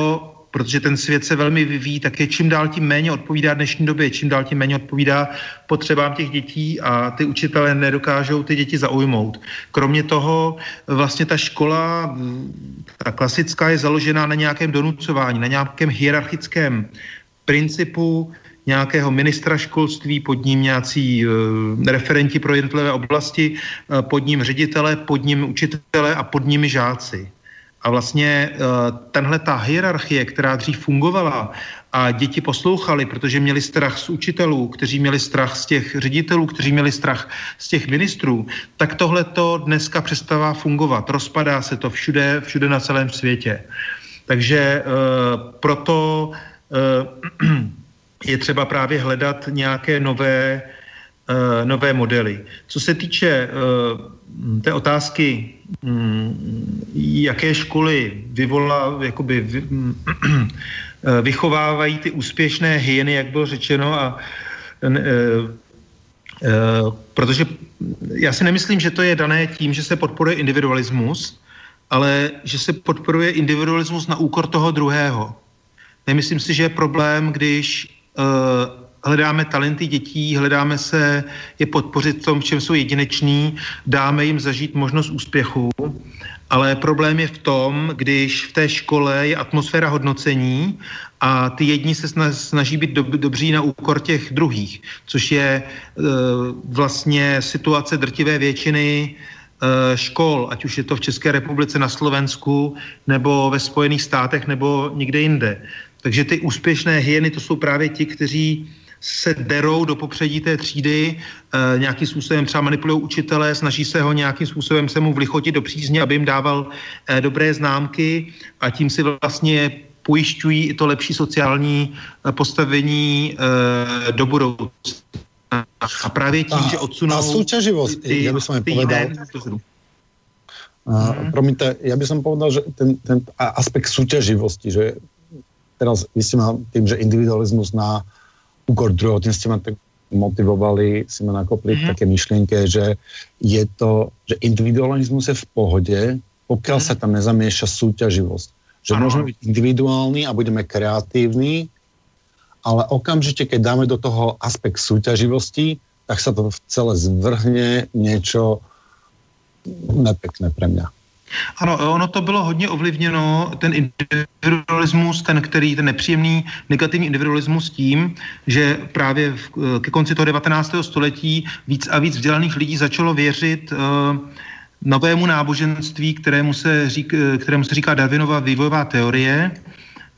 protože ten svět se velmi vyvíjí, tak je čím dál tím méně odpovídá dnešní době, čím dál tím méně odpovídá potřebám těch dětí a ty učitelé nedokážou ty děti zaujmout. Kromě toho vlastně ta škola, ta klasická, je založená na nějakém donucování, na nějakém hierarchickém principu, nějakého ministra školství, pod ním nějací e, referenti pro jednotlivé oblasti, e, pod ním ředitele, pod ním učitele a pod nimi žáci. A vlastně eh, tenhle ta hierarchie, která dřív fungovala a děti poslouchali, protože měli strach z učitelů, kteří měli strach z těch ředitelů, kteří měli strach z těch ministrů, tak tohle to dneska přestává fungovat. Rozpadá se to všude, všude na celém světě. Takže uh, proto uh, je třeba právě hledat nějaké nové, nové modely. Co se týče té otázky jaké školy vyvolá, jakoby mm, vychovávají ty úspěšné hyeny, jak bylo řečeno, a e, e, protože já si nemyslím, že to je dané tím, že se podporuje individualismus, ale že se podporuje individualismus na úkor toho druhého. Nemyslím si, že je problém, když uh, hledáme talenty dětí, hledáme se je podpořit v tom, v čem jsou jedineční, dáme jim zažít možnost úspěchu, ale problém je v tom, když v té škole je atmosféra hodnocení a ty jedni se snaží být dob, dobří na úkor těch druhých, což je e, vlastně situace drtivé většiny e, škol, ať už je to v České republice, na Slovensku, nebo ve Spojených státech, nebo někde jinde. Takže ty úspěšné hyeny, to jsou právě ti, kteří se derou do popředí té třídy, e, nějakým způsobem třeba manipulují učitele, snaží se ho nějakým způsobem se mu vlichotit do přízně, aby jim dával e, dobré známky a tím si vlastně pojišťují i to lepší sociální e, postavení e, do budoucna. A právě tím, a, že odsunou... A souťaživost, ty, ja by som povedal... Uh, promiňte, ja by som povedal, že ten, ten aspekt súťaživosti, že teraz vy ste mal tým, že individualizmus na úkor druhého, tým ste ma tak motivovali, si ma nakopli mm-hmm. také myšlienke, že je to, že individualizmus je v pohode, pokiaľ mm-hmm. sa tam nezamieša súťaživosť. Že ano. môžeme byť individuálni a budeme kreatívni, ale okamžite, keď dáme do toho aspekt súťaživosti, tak sa to celé zvrhne niečo nepekné pre mňa. Ano, ono to bylo hodně ovlivněno, ten individualismus, ten, který, ten nepříjemný negativní individualismus tím, že právě v, ke konci toho 19. století víc a víc vzdělaných lidí začalo věřit uh, novému náboženství, kterému se, řík, kterému se říká Darwinova vývojová teorie,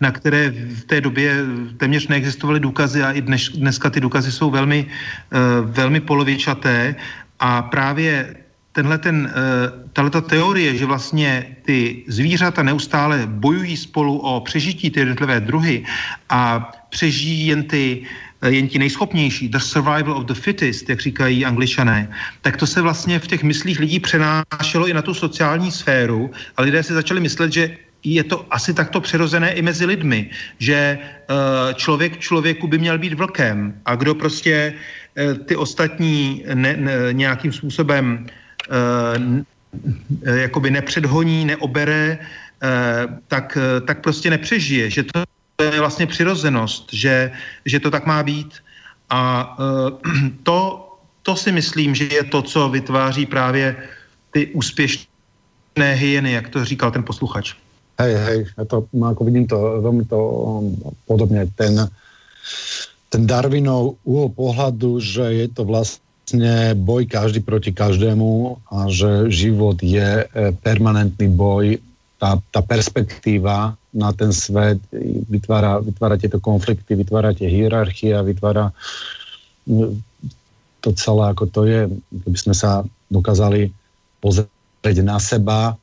na které v té době téměř neexistovaly důkazy a i dnes, dneska ty důkazy jsou velmi, uh, velmi polovičaté a právě tenhle ten, uh, tato teorie, že vlastně ty zvířata neustále bojují spolu o přežití ty jednotlivé druhy a přežijí jen ty Eh, jen ti nejschopnější, the survival of the fittest, jak říkají angličané, tak to se vlastně v těch myslích lidí přenášelo i na tu sociální sféru a lidé si začali myslet, že je to asi takto přirozené i mezi lidmi, že uh, člověk člověku by měl být vlkem a kdo prostě ty ostatní ne, ne, nějakým způsobem uh, jakoby nepředhoní, neobere, tak, tak prostě nepřežije. Že to je vlastně přirozenost, že, že to tak má být. A to, to si myslím, že je to, co vytváří právě ty úspěšné hyeny, jak to říkal ten posluchač. Hej, hej, ja to, ako vidím to veľmi to um, podobne. Ten, ten Darwinov úhol pohľadu, že je to vlastne boj každý proti každému a že život je e, permanentný boj, tá, tá perspektíva na ten svet, vytvára, vytvára tieto konflikty, vytvára tie hierarchie a vytvára no, to celé, ako to je, keby sme sa dokázali pozrieť na seba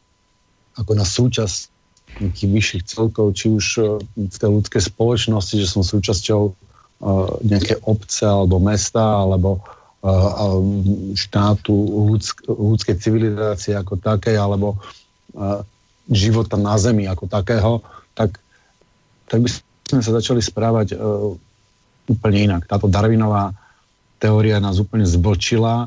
ako na súčasť nejakých vyšších celkov, či už e, v tej ľudskej spoločnosti, že som súčasťou uh, nejaké obce alebo mesta alebo uh, štátu ľudsk, ľudskej civilizácie ako také, alebo života na Zemi ako takého, tak, tak by sme sa začali správať uh, úplne inak. Táto Darwinová teória nás úplne zblčila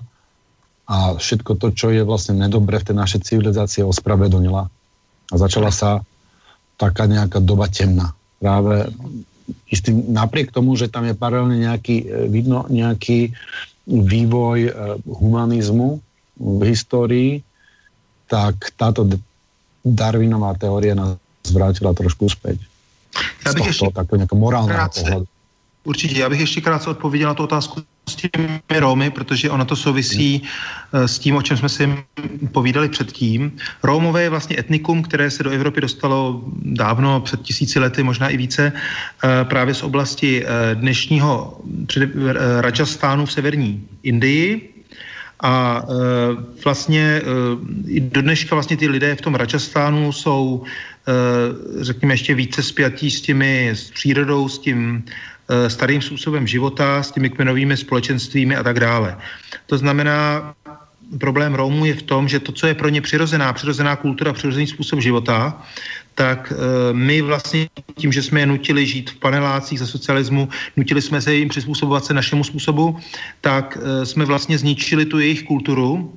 a všetko to, čo je vlastne nedobre v tej našej civilizácii, ospravedlnila. A začala sa taká nejaká doba temná. Práve istým, napriek tomu, že tam je paralelne nejaký, e, vidno nejaký vývoj uh, humanizmu v histórii, tak táto Darwinová teória nás zvrátila trošku zpět. Já bych ještě takhle nějakého morálného pohledu. Určitě, já bych ještě krátce odpověděl na tu otázku s těmi Rómy, protože ono to souvisí uh, s tím, o čem jsme si povídali předtím. Rómové je vlastně etnikum, které se do Evropy dostalo dávno, před tisíci lety, možná i více, uh, právě z oblasti uh, dnešního Rajastánu v severní Indii, a vlastně i do dneška vlastně ty lidé v tom Rajastánu jsou, řekněme, ještě více spjatí s těmi, s přírodou, s tím starým způsobem života, s těmi kmenovými společenstvími a tak dále. To znamená, problém Rómů je v tom, že to, co je pro ně přirozená, přirozená kultura, přirozený způsob života, tak e, my vlastně tím, že jsme je nutili žít v panelácích za socialismu, nutili jsme se jim přizpůsobovat se našemu způsobu, tak e, jsme vlastně zničili tu jejich kulturu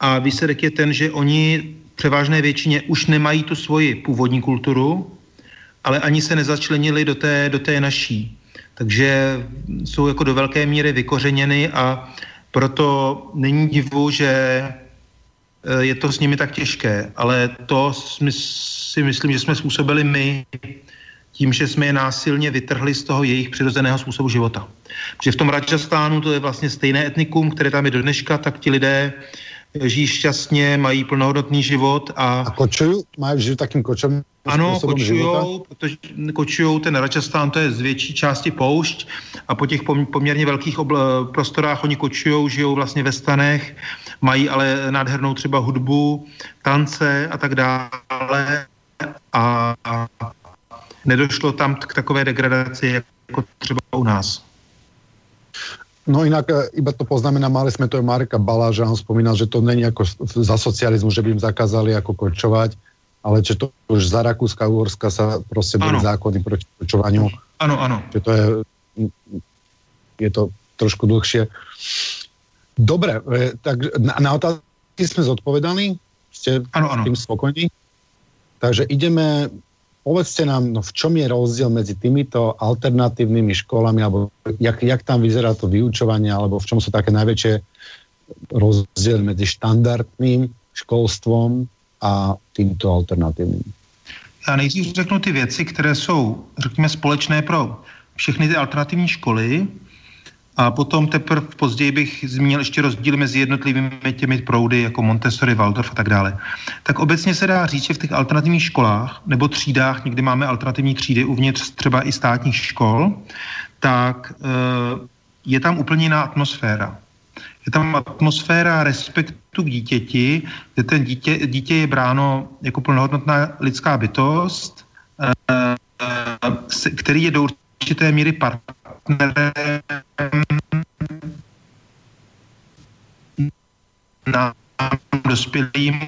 a výsledek je ten, že oni převážné většině už nemají tu svoji původní kulturu, ale ani se nezačlenili do té, do té naší. Takže jsou jako do velké míry vykořeněny a proto není divu, že Eh, je to s nimi tak těžké, ale to si myslím, že jsme způsobili my tím, že jsme je násilně vytrhli z toho jejich přirozeného způsobu života. Protože v tom Rajastánu to je vlastně stejné etnikum, které tam je do dneška, tak ti lidé žijí šťastně, mají plnohodnotný život. A, a kočují? Mají žít takým kočem? Ano, kočujou, protože kočujou ten Rajastán, to je z větší části poušť a po těch poměrně velkých obl- prostorách oni kočujou, žijou vlastně ve stanech, mají ale nádhernou třeba hudbu, tance a tak dále a nedošlo tam k takové degradaci jako třeba u nás. No inak e, iba to poznamená, mali sme to aj Marka Baláža, on spomínal, že to není ako za socializmu, že by im zakázali ako kočovať, ale že to už za Rakúska, Uhorska sa proste boli zákony proti kočovaniu. Áno, áno. Že to je, je to trošku dlhšie. Dobre, e, tak na, na otázky sme zodpovedali, ste ano, ano. tým spokojní. Takže ideme povedzte nám, no v čom je rozdiel medzi týmito alternatívnymi školami, alebo jak, jak tam vyzerá to vyučovanie, alebo v čom sú také najväčšie rozdiely medzi štandardným školstvom a týmto alternativním. Já nejdřív řeknu ty věci, které jsou, řekněme, společné pro všechny ty alternativní školy a potom teprve později bych zmínil ještě rozdíly mezi jednotlivými těmi proudy, jako Montessori, Waldorf a tak dále. Tak obecně se dá říct, že v těch alternativních školách nebo třídách, někdy máme alternativní třídy uvnitř třeba i státních škol, tak e, je tam úplně jiná atmosféra. Je tam atmosféra respektu k dítěti, kde ten dítě, dítě je bráno jako plnohodnotná lidská bytost, e, e, který je do určité míry partnerem nám dospělým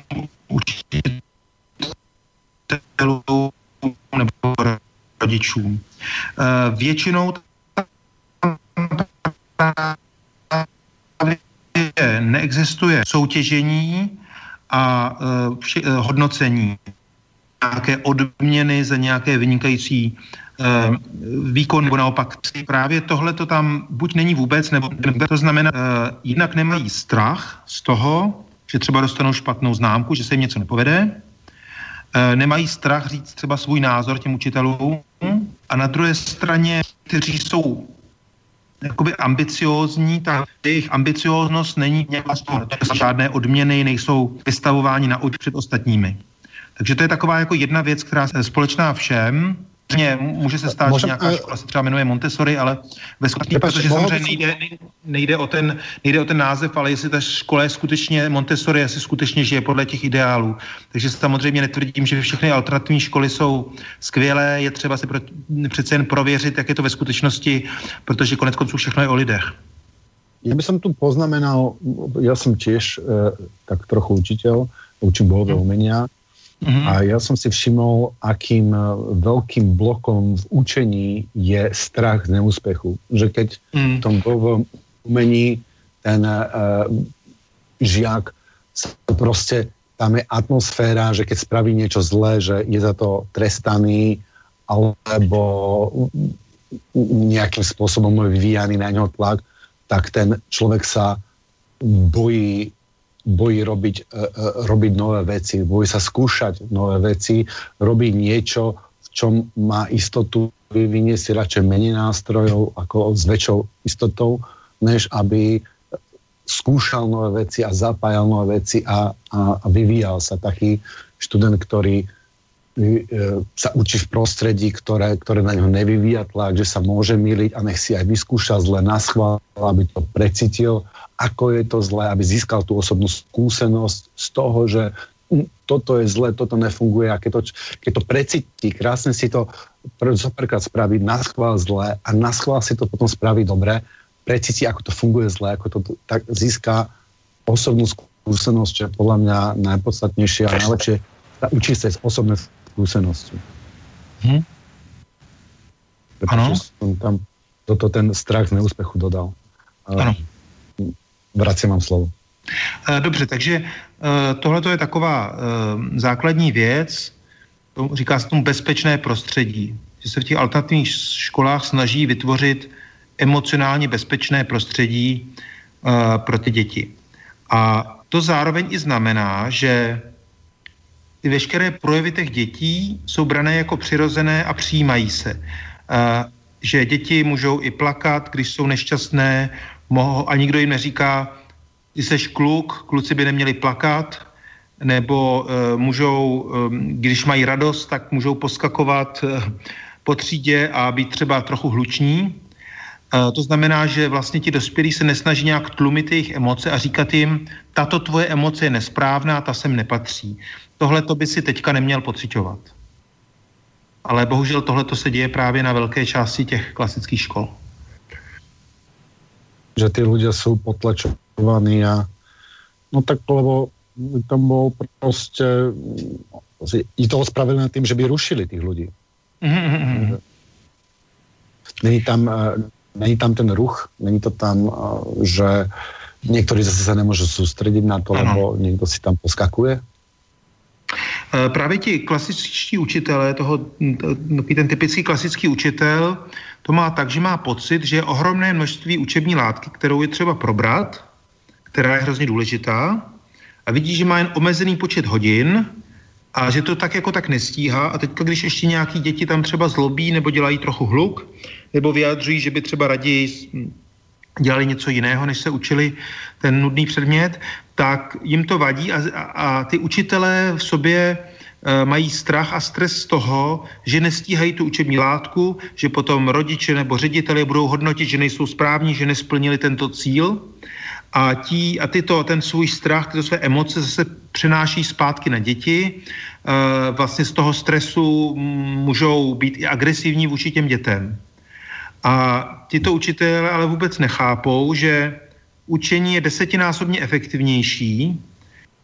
učitelům nebo rodičům. Eh, většinou neexistuje soutěžení a eh, eh, hodnocení nějaké odměny za nějaké vynikající výkon, nebo naopak právě tohle to tam buď není vůbec, nebo to znamená, uh, jinak nemají strach z toho, že třeba dostanou špatnou známku, že se jim něco nepovede, uh, nemají strach říct třeba svůj názor těm učitelům. A na druhé straně, kteří jsou jakoby ambiciózní, tak jejich ambicióznost není nějaká žádné odměny, nejsou vystavováni na oči před ostatními. Takže to je taková jako jedna věc, která je společná všem, Může se stát, že nějaká škola se třeba jmenuje Montessori, ale ve skutečnosti, protože samozřejmě nejde, nejde, o ten, nejde o ten název, ale jestli ta škola je skutečně Montessori, jestli skutečně žije podle těch ideálů. Takže samozřejmě netvrdím, že všechny alternativní školy jsou skvělé, je třeba si pro, přece jen prověřit, jak je to ve skutečnosti, protože konec konců všechno je o lidech. Já bych tu poznamenal, já jsem těž e, tak trochu učitel, učím bojové hmm. umenia Mm-hmm. A ja som si všimol, akým eh, veľkým blokom v učení je strach z neúspechu. Že keď mm. v tom bojovom umení ten uh, žiak sa proste, tam je atmosféra, že keď spraví niečo zlé, že je za to trestaný alebo nejakým spôsobom vyvíjaný na ňo tlak, tak ten človek sa bojí bojí robiť, e, e, robiť nové veci, bojí sa skúšať nové veci, robiť niečo, v čom má istotu, vyvinie si radšej menej nástrojov ako s väčšou istotou, než aby skúšal nové veci a zapájal nové veci a, a, a vyvíjal sa. Taký študent, ktorý sa učí v prostredí, ktoré, ktoré na ňo nevyvíja tlak, že sa môže miliť a nech si aj vyskúša zle na schvál, aby to precítil ako je to zlé, aby získal tú osobnú skúsenosť z toho, že hm, toto je zlé, toto nefunguje. A keď to, keď to precíti, krásne si to zoprkrát spraví na schvál zlé a na schvál si to potom spraví dobre, precíti, ako to funguje zlé, ako to tak získa osobnú skúsenosť, čo je podľa mňa najpodstatnejšie a najlepšie učí sa z osobnej skúsenosti. Hm? Pretože som tam toto ten strach z neúspechu dodal. Ano vracím vám slovo. Eh, dobře, takže eh, tohle je taková eh, základní věc, říká se tomu bezpečné prostředí, že se v těch alternativních školách snaží vytvořit emocionálně bezpečné prostředí pro ty děti. A to zároveň i znamená, že ty veškeré projevy těch dětí jsou brané jako přirozené a přijímají se. Že děti můžou i plakat, když jsou nešťastné, mohou, a nikdo jim neříká, ty seš kluk, kluci by neměli plakat, nebo e, můžou, e, když mají radost, tak můžou poskakovat e, po třídě a být třeba trochu hluční. To znamená, že vlastně ti dospělí se nesnaží nějak tlumit jejich emoce a říkat jim, tato tvoje emoce je nesprávná, ta sem nepatří. Tohle to by si teďka neměl pocitovat. Ale bohužel tohle to se děje právě na velké části těch klasických škol že tí ľudia sú potlačovaní a no tak lebo tam bol proste je to ospravedlné tým, že by rušili ľudí. Mm-hmm. Není tam, eh, není tam ten ruch, není to tam, eh, že niektorí zase sa nemôžu sústrediť na to, ano. lebo niekto si tam poskakuje. Eh, právě ti klasičtí učitelé, toho, ten typický klasický učitel, to má tak, že má pocit, že je ohromné množství učební látky, kterou je třeba probrat, která je hrozně důležitá, a vidí, že má jen omezený počet hodin a že to tak jako tak nestíhá. A teď, když ještě nějaký děti tam třeba zlobí nebo dělají trochu hluk, nebo vyjadřují, že by třeba raději dělali něco jiného, než se učili ten nudný předmět, tak jim to vadí a, a, ty učitelé v sobě e, mají strach a stres z toho, že nestíhají tu učební látku, že potom rodiče nebo řediteli budou hodnotit, že nejsou správní, že nesplnili tento cíl a, tí, a tyto, ten svůj strach, tyto své emoce zase přenáší zpátky na děti. E, vlastně z toho stresu můžou být i agresivní vůči těm dětem. A tyto učitelé ale vůbec nechápou, že učení je desetinásobně efektivnější,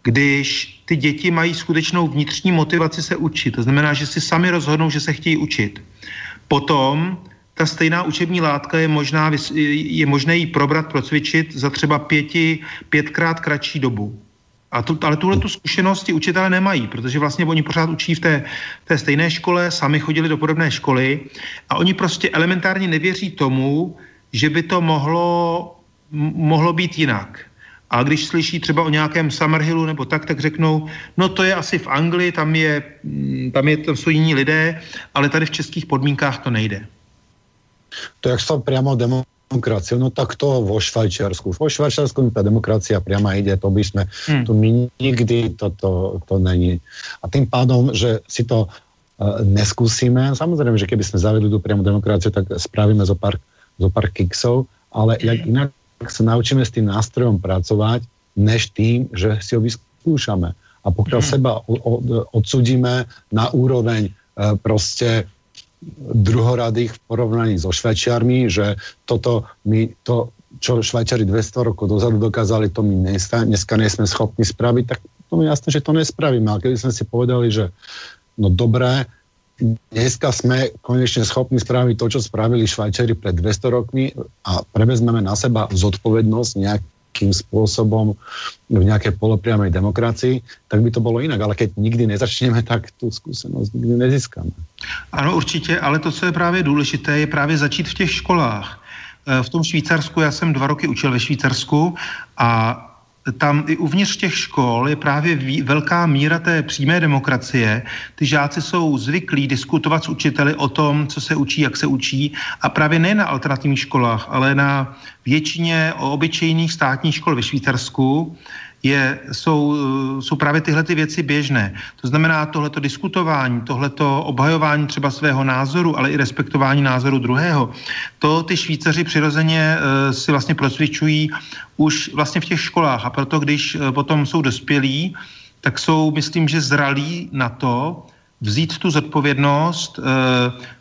když ty děti mají skutečnou vnitřní motivaci se učit. To znamená, že si sami rozhodnou, že se chtějí učit. Potom ta stejná učební látka je, možná, je možné ji probrat, procvičit za třeba pěti, pětkrát kratší dobu. A tu, ale tuhle tu zkušenost ti učitelé nemají, protože vlastně oni pořád učí v té, té stejné škole, sami chodili do podobné školy a oni prostě elementárně nevěří tomu, že by to mohlo, mohlo být jinak. A když slyší třeba o nějakém Summerhillu nebo tak, tak řeknou, no to je asi v Anglii, tam, je, tam, je, tam jsou jiní lidé, ale tady v českých podmínkách to nejde. To jak sa priamo demokraciou, no tak to vo Švajčiarsku. Vo Švajčiarsku tá demokracia priama ide, to by sme, hmm. tu my nikdy to, to, to není. A tým pádom, že si to uh, neskúsime, samozrejme, že keby sme zavedli tú priamu demokraciu, tak spravíme zo pár, zo pár kiksov, ale jak inak sa naučíme s tým nástrojom pracovať, než tým, že si ho vyskúšame. A pokiaľ hmm. seba odsudíme na úroveň uh, proste druhoradých v porovnaní so Švajčiarmi, že toto my, to, čo Švajčiari 200 rokov dozadu dokázali, to my dneska, dneska nie sme schopní spraviť, tak to je jasné, že to nespravíme. Ale keby sme si povedali, že no dobré, dneska sme konečne schopní spraviť to, čo spravili Švajčiari pred 200 rokmi a prevezmeme na seba zodpovednosť nejak, nejakým spôsobom v nejakej polopriamej demokracii, tak by to bolo inak. Ale keď nikdy nezačneme, tak tu skúsenosť nikdy nezískame. Ano, určitě, ale to, co je právě důležité, je právě začít v těch školách. E, v tom Švýcarsku, já jsem dva roky učil ve Švýcarsku a tam i uvnitř těch škol je právě vý, velká míra té přímé demokracie. Ty žáci jsou zvyklí diskutovat s učiteli o tom, co se učí, jak se učí a právě ne na alternativních školách, ale na většině obyčejných státních škol ve Švýcarsku je, jsou, jsou právě tyhle ty věci běžné. To znamená tohleto diskutování, tohleto obhajování třeba svého názoru, ale i respektování názoru druhého. To ty Švýcaři přirozeně uh, si vlastně procvičují už vlastně v těch školách a proto, když uh, potom jsou dospělí, tak jsou, myslím, že zralí na to vzít tu zodpovědnost uh,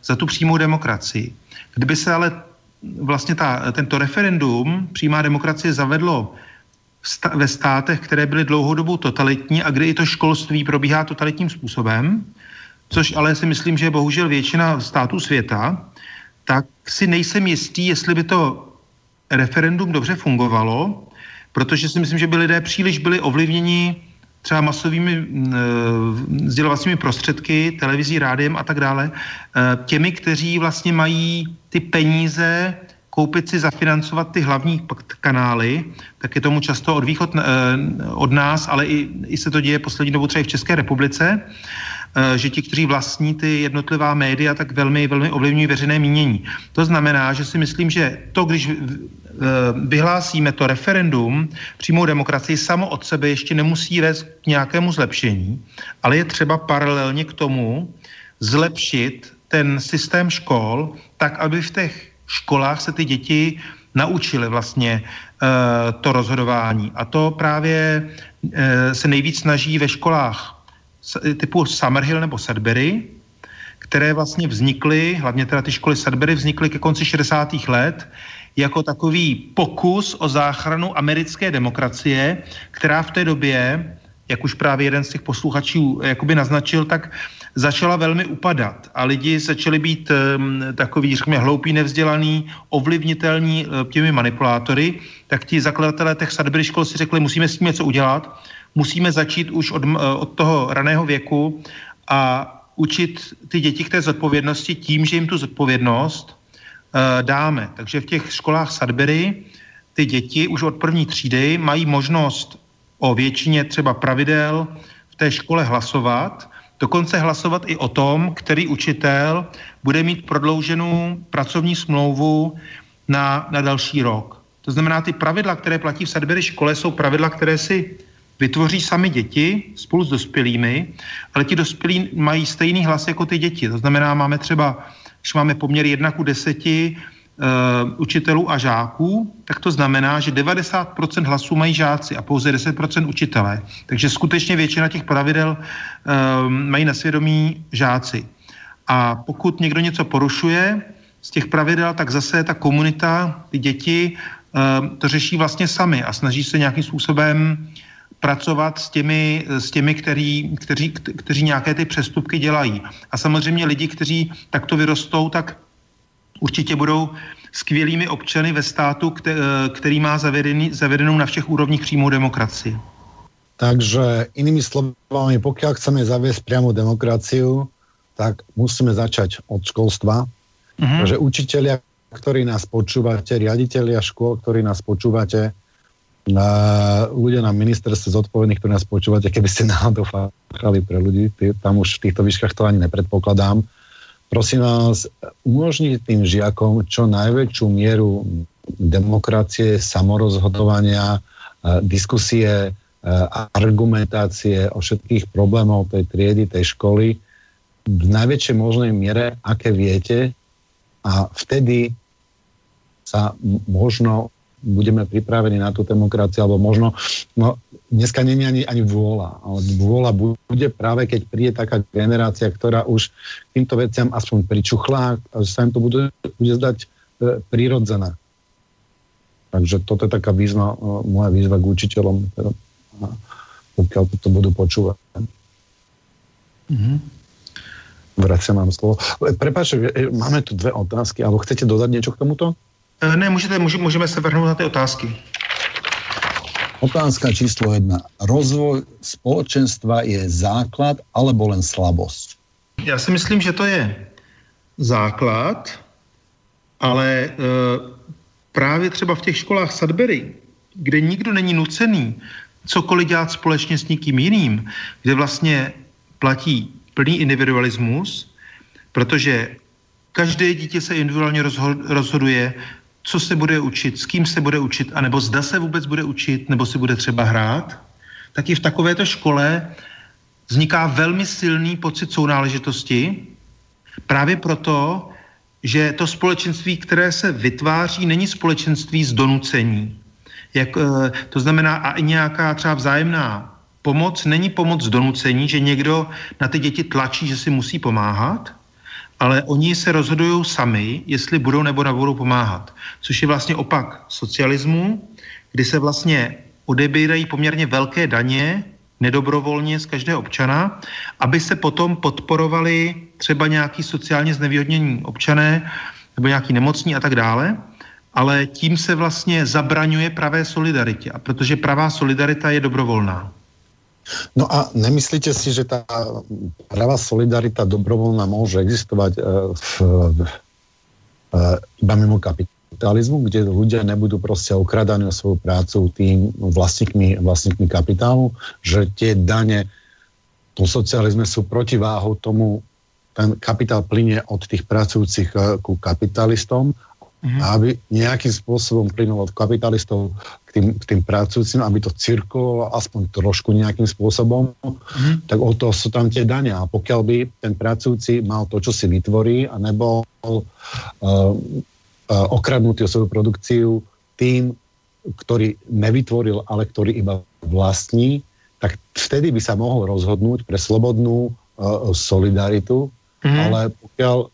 za tu přímou demokracii. Kdyby se ale vlastně ta, tento referendum, přímá demokracie zavedlo ve státech, které byly dlouhodobou totalitní a kde i to školství probíhá totalitním způsobem, což ale si myslím, že bohužel většina států světa, tak si nejsem jistý, jestli by to referendum dobře fungovalo, protože si myslím, že by lidé příliš byli ovlivněni třeba masovými e, sdělovacími prostředky, televizí, rádiem a tak dále, e, těmi, kteří vlastně mají ty peníze koupit si, zafinancovat ty hlavní kanály, tak je tomu často od východ eh, od nás, ale i, i se to děje poslední dobu třeba i v České republice, eh, že ti, kteří vlastní ty jednotlivá média, tak velmi, velmi ovlivňují veřejné mínění. To znamená, že si myslím, že to, když eh, vyhlásíme to referendum, přímou demokracii, samo od sebe ještě nemusí vést k nějakému zlepšení, ale je třeba paralelně k tomu zlepšit ten systém škol tak, aby v těch školách se ty děti naučili vlastně uh, to rozhodování. A to právě uh, se nejvíc snaží ve školách typu Summerhill nebo Sudbury, které vlastně vznikly, hlavně teda ty školy Sudbury vznikly ke konci 60. let, jako takový pokus o záchranu americké demokracie, která v té době, jak už právě jeden z těch posluchačů jakoby naznačil, tak začala velmi upadat a lidi začali být um, takový, řekněme, hloupý, nevzdělaný, ovlivnitelní uh, těmi manipulátory, tak ti zakladatelé těch Sudbury škol si řekli, musíme s tím něco udělat, musíme začít už od, uh, od toho raného věku a učit ty děti k té zodpovědnosti tím, že jim tu zodpovědnost uh, dáme. Takže v těch školách Sudbury ty děti už od první třídy mají možnost o většině třeba pravidel v té škole hlasovat dokonce hlasovat i o tom, který učitel bude mít prodlouženou pracovní smlouvu na, na další rok. To znamená, ty pravidla, které platí v Sudbury škole, jsou pravidla, které si vytvoří sami děti spolu s dospělými, ale ti dospělí mají stejný hlas jako ty děti. To znamená, máme třeba, když máme poměr 1 ku 10 uh, učitelů a žáků, tak to znamená, že 90% hlasů mají žáci a pouze 10% učitelé. Takže skutečně většina těch pravidel uh, mají na svědomí žáci. A pokud někdo něco porušuje z těch pravidel, tak zase ta komunita, ty děti, uh, to řeší vlastně sami a snaží se nějakým způsobem pracovat s těmi, s těmi který, kteří, kteří nějaké ty přestupky dělají. A samozřejmě lidi, kteří takto vyrostou, tak určitě budou skvělými občany ve státu, který má zavedený, zavedenou na všech úrovních přímou demokracii. Takže inými slovami, pokud chceme zaviesť priamu demokraciu, tak musíme začať od školstva. Mm-hmm. Takže učiteľia, ktorí nás počúvate, riaditeľia škôl, ktorí nás počúvate, ľudia na ministerstve zodpovedných, ktorí nás počúvate, keby ste náhodou fachali pre ľudí, tam už v týchto výškach to ani nepredpokladám, prosím vás, umožniť tým žiakom čo najväčšiu mieru demokracie, samorozhodovania, diskusie, argumentácie o všetkých problémov tej triedy, tej školy v najväčšej možnej miere, aké viete. A vtedy sa možno budeme pripravení na tú demokraciu, alebo možno, no, dneska není ani, ani vôľa, ale vôľa bude práve, keď príde taká generácia, ktorá už týmto veciam aspoň pričuchlá, a že sa im to bude, bude zdať e, prirodzené. Takže toto je taká výzva, e, moja výzva k učiteľom, teda, pokiaľ to budú počúvať. Mm-hmm. Vraciam vám slovo. E, Prepáčte, e, máme tu dve otázky, alebo chcete dodať niečo k tomuto? Eh, ne, můžete, můžeme se vrhnout na ty otázky. Otázka číslo jedna. Rozvoj společenstva je základ alebo len slabost? Já si myslím, že to je základ, ale e, právě třeba v těch školách Sudbury, kde nikdo není nucený cokoliv dělat společně s někým jiným, kde vlastně platí plný individualismus, protože každé dítě se individuálně rozhoduje, co se bude učit, s kým se bude učit, anebo zda se vůbec bude učit, nebo si bude třeba hrát, tak i v takovéto škole vzniká velmi silný pocit sounáležitosti, právě proto, že to společenství, které se vytváří, není společenství z donucení. Jak, eh, to znamená, a i nějaká třeba vzájemná pomoc není pomoc z donucení, že někdo na ty děti tlačí, že si musí pomáhat, ale oni se rozhodují sami, jestli budou nebo nebudou pomáhat. Což je vlastně opak socialismu, kdy se vlastně odebírají poměrně velké daně nedobrovolně z každého občana, aby se potom podporovali třeba nějaký sociálně znevýhodnění občané nebo nějaký nemocní a tak dále, ale tím se vlastně zabraňuje pravé solidaritě. A protože pravá solidarita je dobrovolná. No a nemyslíte si, že tá pravá solidarita dobrovoľná môže existovať e, v, v, e, iba mimo kapitalizmu, kde ľudia nebudú proste okradaní o svoju prácu tým vlastníkmi, vlastníkmi kapitálu, že tie dane tom socializme sú protiváhou tomu, ten kapitál plinie od tých pracujúcich e, ku kapitalistom mm-hmm. a aby nejakým spôsobom plynul od kapitalistov tým, k tým pracujúcim, aby to cirkulovalo aspoň trošku nejakým spôsobom, mm. tak o to sú tam tie dania. A pokiaľ by ten pracujúci mal to, čo si vytvorí a nebol uh, uh, okradnutý o svoju produkciu tým, ktorý nevytvoril, ale ktorý iba vlastní, tak vtedy by sa mohol rozhodnúť pre slobodnú uh, solidaritu, mm. ale pokiaľ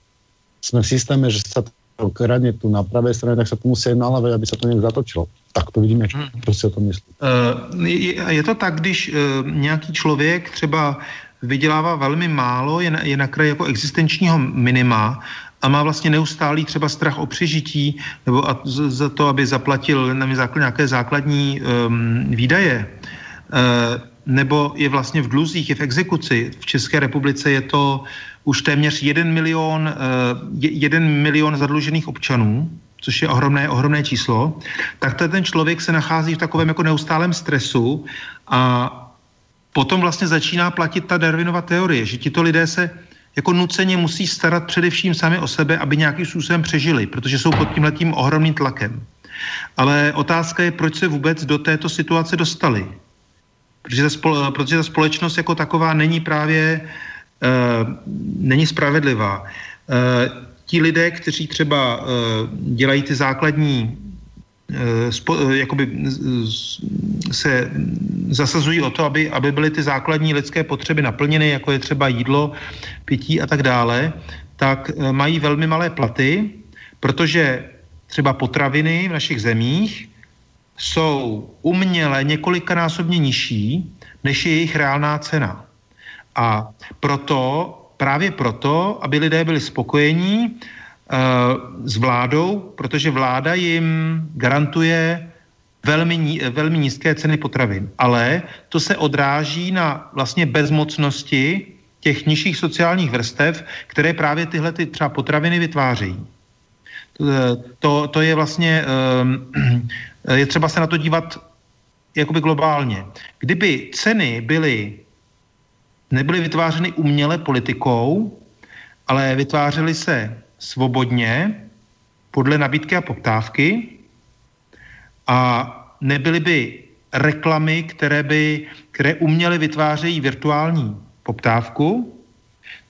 sme v systéme, že sa to kradne tu na pravej strane, tak sa to musí naľavej, aby sa to nejak zatočilo. Tak to vidíme, hmm. co si o tom myslí. Uh, je, je to tak, když uh, nějaký člověk třeba vydělává velmi málo, je na, je na kraji jako existenčního minima a má vlastně neustálý třeba strach o přežití nebo a z, za to, aby zaplatil na základ, nějaké základní um, výdaje, uh, nebo je vlastně v dluzích, je v exekuci. V České republice je to už téměř jeden milion, jeden milion zadlužených občanů, což je ohromné, ohromné číslo, tak ten člověk se nachází v takovém jako neustálém stresu a potom vlastně začíná platit ta Darwinova teorie, že tito lidé se jako nuceně musí starat především sami o sebe, aby nějakým způsobem přežili, protože jsou pod tímhletím ohromným tlakem. Ale otázka je, proč se vůbec do této situace dostali. Protože ta, spole, protože ta společnost jako taková není právě není spravedlivá. Uh, ti lidé, kteří třeba uh, dělají ty základní Eh, spo, eh, jakoby se zasazují o to, aby, aby byly ty základní lidské potřeby naplněny, jako je třeba jídlo, pití a tak dále, tak eh, mají velmi malé platy, protože třeba potraviny v našich zemích jsou uměle několikanásobně nižší, než je jejich reálná cena. A proto, právě proto, aby lidé byli spokojení, s vládou, protože vláda jim garantuje velmi, velmi nízké ceny potravin. Ale to se odráží na vlastně bezmocnosti těch nižších sociálních vrstev, které právě tyhle ty třeba potraviny vytvářejí. To, to je vlastně, ehm, je třeba se na to dívat jakoby globálně. Kdyby ceny byly, nebyly vytvářeny uměle politikou, ale vytvářely se svobodně podle nabídky a poptávky. A nebyly by reklamy, které by, které uměle vytvářejí virtuální poptávku,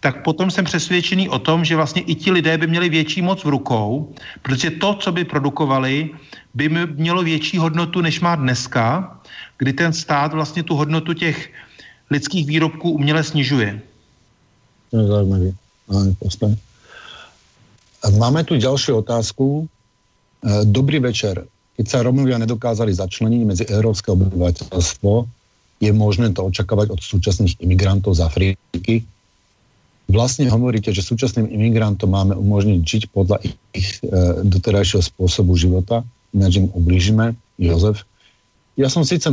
tak potom jsem přesvědčený o tom, že vlastně i ti lidé by měli větší moc v rukou, protože to, co by produkovali, by mělo větší hodnotu, než má dneska, kdy ten stát vlastně tu hodnotu těch lidských výrobků uměle snižuje. To je zajímavé. Máme tu ďalšiu otázku. E, dobrý večer. Keď sa Romovia nedokázali začleniť medzi európske obyvateľstvo, je možné to očakávať od súčasných imigrantov z Afriky? Vlastne hovoríte, že súčasným imigrantom máme umožniť žiť podľa ich, ich e, doterajšieho spôsobu života, ináč im ublížime. Jozef. Ja som síce